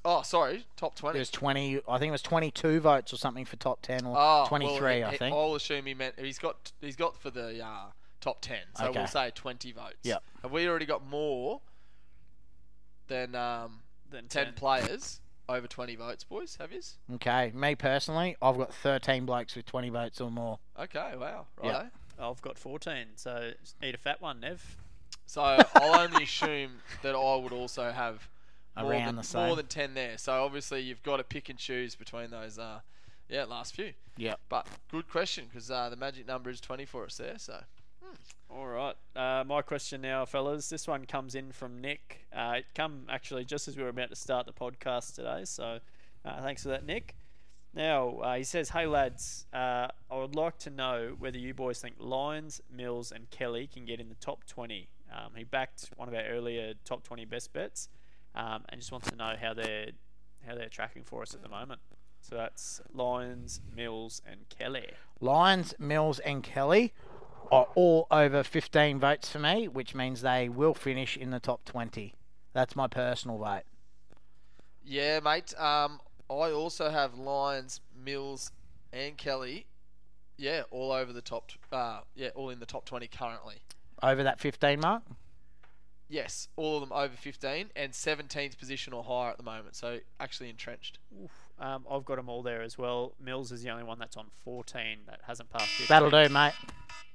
Oh, sorry, top 20. There's twenty. I think it was twenty-two votes or something for top ten, or Oh, well, twenty-three. he- I think. I'll assume he meant he's got he's got for the uh, top ten, so Okay. we'll say twenty votes. Yep. Have we already got more than um, Then ten players over twenty votes, boys? Have yous? Okay, me personally, I've got thirteen blokes with twenty votes or more. Okay, wow, Yep. I've got 14, so just eat a fat one, Nev. So I'll only assume that I would also have more Around than, the same. more than ten there. So obviously you've got to pick and choose between those. Uh, yeah, last few. Yeah. But good question because uh, the magic number is twenty for us there. So All right. Uh, my question now, fellas. This one comes in from Nick. Uh, it come actually just as we were about to start the podcast today. So uh, thanks for that, Nick. Now uh, he says, "Hey lads, uh, I would like to know whether you boys think Lyons, Mills, and Kelly can get in the top 20." Um, he backed one of our earlier top 20 best bets, um, and just wants to know how they're how they're tracking for us at the moment. So that's Lyons, Mills, and Kelly. Lyons, Mills, and Kelly are all over 15 votes for me, which means they will finish in the top 20. That's my personal vote. Yeah, mate. Um, I also have Lyons, Mills, and Kelly. Yeah, all over the top. Uh, yeah, all in the top twenty currently. Over that 15 mark? Yes, all of them over 15 and 17th position or higher at the moment. So actually entrenched. Um, I've got them all there as well. Mills is the only one that's on 14 that hasn't passed 15. That'll do, mate.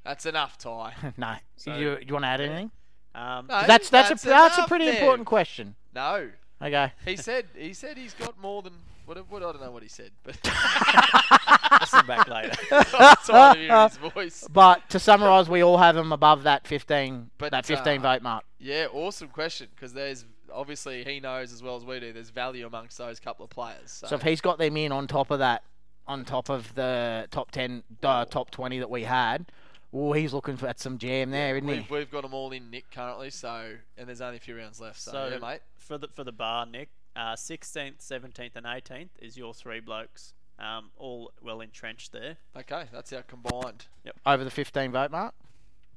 That's enough, Ty. no. So- you you want to add anything? Um, No, That's that's, a that's a pretty Nev. important question. No. Okay. He said he said he's got more than what, what I don't know what he said, but listen back later. I'm tired of hearing his voice. But to summarise, we all have them above that 15 But, that 15 uh, vote mark. Yeah, awesome question because there's obviously he knows as well as we do. There's value amongst those couple of players. So, So if he's got them in on top of that, on top of the top 10, uh, top 20 that we had, well, he's looking for at some jam there, isn't we've, he? we've got them all in Nick currently. So and there's only a few rounds left. So, So yeah, mate. for the for the bar, Nick, uh, 16th, 17th, and 18th is your three blokes, um, all well entrenched there. Okay, that's our combined. Yep. Over the 15 vote mark.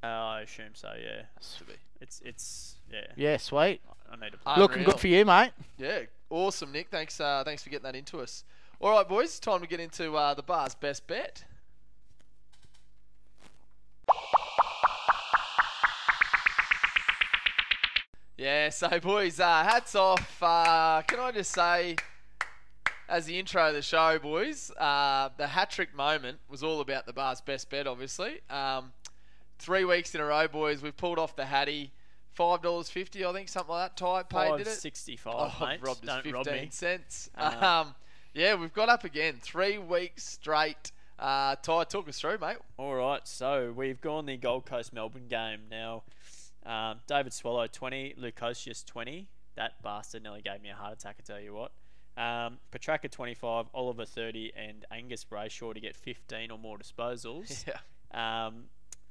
Uh, I assume so. Yeah, To be. it's it's yeah. Yeah, sweet. I need to. Play. Looking Unreal. good for you, mate. Yeah, awesome, Nick. Thanks, uh, thanks for getting that into us. All right, boys, time to get into uh, the bar's best bet. Yeah, so boys, uh, hats off. Uh, can I just say, as the intro of the show, boys, uh, the hat trick moment was all about the bar's best bet, obviously. Um, three weeks in a row, boys, we've pulled off the Hattie. Five dollars fifty, I think, something like that. Ty paid, did it? 65, Oh, mate. robbed us Don't rob 15 me. cents. Uh, um, yeah, we've got up again. Three weeks straight. Uh, Ty, talk us through, mate. All right, so we've gone the Gold Coast Melbourne game now. Um, David Swallow 20, Lukosius 20. That bastard nearly gave me a heart attack, I tell you what. Um, Petracca 25, Oliver 30, and Angus Brayshaw to get 15 or more disposals. Yeah. Um,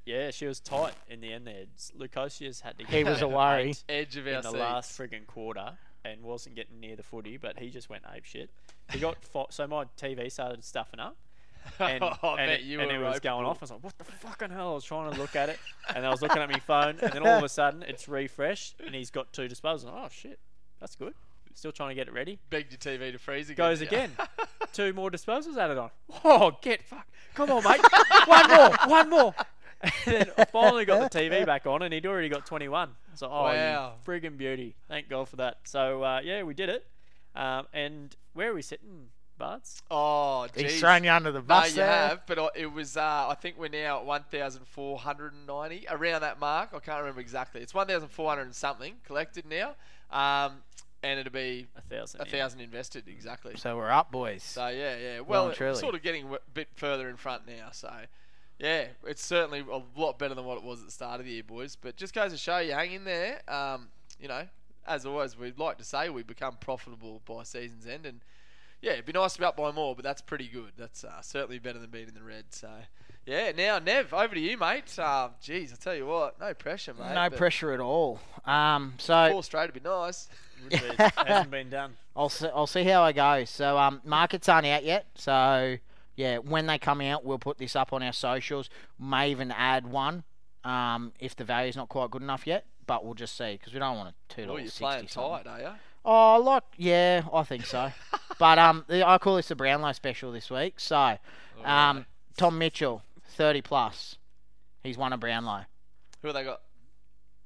yeah, she was tight in the end there. Lukosius had to get He get was a her worry. Edge of in the seats. last friggin' quarter and wasn't getting near the footy, but he just went ape shit. He got fo- so my TV started stuffing up, and, I and bet it, you and were it was going pulled. off. I was like, "What the fucking hell?" I was trying to look at it, and I was looking at my phone, and then all of a sudden it's refreshed, and he's got two disposals. Oh shit, that's good. Still trying to get it ready. Begged your TV to freeze again. Goes yeah. again. two more disposals added on. Oh, get fuck. Come on, mate. one more. One more. And then I finally got the TV back on, and he'd already got 21. So, oh, Wow. you friggin' beauty. Thank God for that. So, uh, yeah, we did it. Um, and where are we sitting, Bards? Oh, He's geez. thrown you under the No, bus you there. have, but it was. Uh, I think we're now at 1,490 around that mark. I can't remember exactly. It's 1,400 and something collected now, um, and it'll be A thousand. a yeah. thousand invested exactly. So we're up, boys. So yeah, yeah. Well Well, truly. sort of getting a bit further in front now. So yeah, it's certainly a lot better than what it was at the start of the year, boys. But just goes to show you, hang in there. Um, you know, as always, we'd like to say we become profitable by season's end, and yeah, it'd be nice to be up by more, but that's pretty good. That's uh, certainly better than being in the red. So yeah, now Nev, over to you, mate. Uh, geez, I tell you what, no pressure, mate. no pressure at all. Um, so Four straight would be nice. Would be. hasn't been done. I'll see, I'll see how I go. So um, markets aren't out yet. So yeah, when they come out, we'll put this up on our socials. May even add one um, if the value's not quite good enough yet. But we'll just see because we don't want a two Oh, dollars you're sixty. playing something. tight, are you? Oh, like yeah, I think so. but um, I call this the Brownlow special this week. So um, Tom Mitchell, thirty plus. He's won a Brownlow. Who have they got?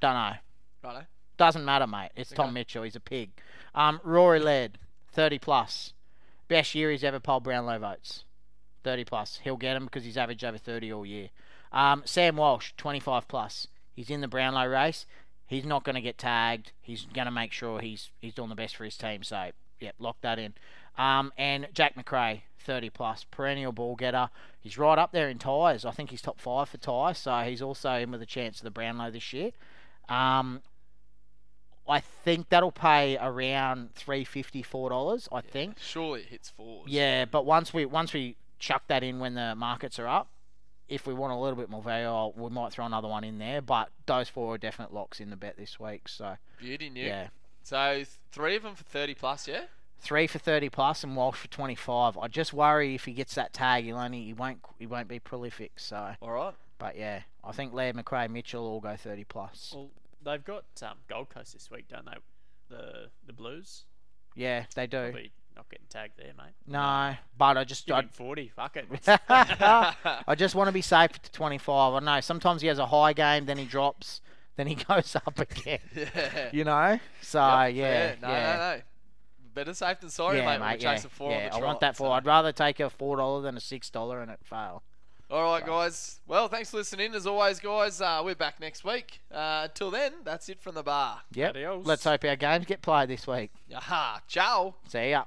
Don't know. Righto. Doesn't matter, mate. It's Tom Mitchell. He's a pig. Um, Rory Laird, 30 plus. Best year he's ever polled Brownlow votes. 30 plus. He'll get him because he's averaged over 30 all year. Um, Sam Walsh, 25 plus. He's in the Brownlow race. He's not going to get tagged. He's going to make sure he's he's doing the best for his team. So, yep, lock that in. Um, and Jack Macrae, 30 plus, perennial ball getter. He's right up there in ties. I think he's top five for ties. So he's also in with a chance of the Brownlow this year. Um, I think that'll pay around three fifty four dollars. I think. Surely it hits fours. Yeah, but once we once we chuck that in when the markets are up, if we want a little bit more value, I'll, we might throw another one in there. But those four are definite locks in the bet this week. So Beauty new. yeah, So three of them for 30 plus, yeah? three for thirty plus and Walsh for twenty five. I just worry if he gets that tag, he'll only he won't he won't be prolific. So, All right. but yeah, I think Laird, Macrae, Mitchell all go thirty plus. Well, they've got um, Gold Coast this week, don't they? The the Blues. Yeah, they do. Probably not getting tagged there, mate. No, but I just Give I, him 40. Fuck it. I just want to be safe to 25. I know sometimes he has a high game, then he drops, then he goes up again. Yeah. You know, so Yep, yeah. No, yeah. no, no. Better safe than sorry, yeah, mate. mate, yeah, yeah. I want that four. so. I'd rather take a four dollar than a six dollar and it fail. All right, guys. Well, thanks for listening. As always, guys, uh, we're back next week. Uh, until then, that's it from the bar. Yep. Adios. Let's hope our games get played this week. Aha. Ciao. See ya.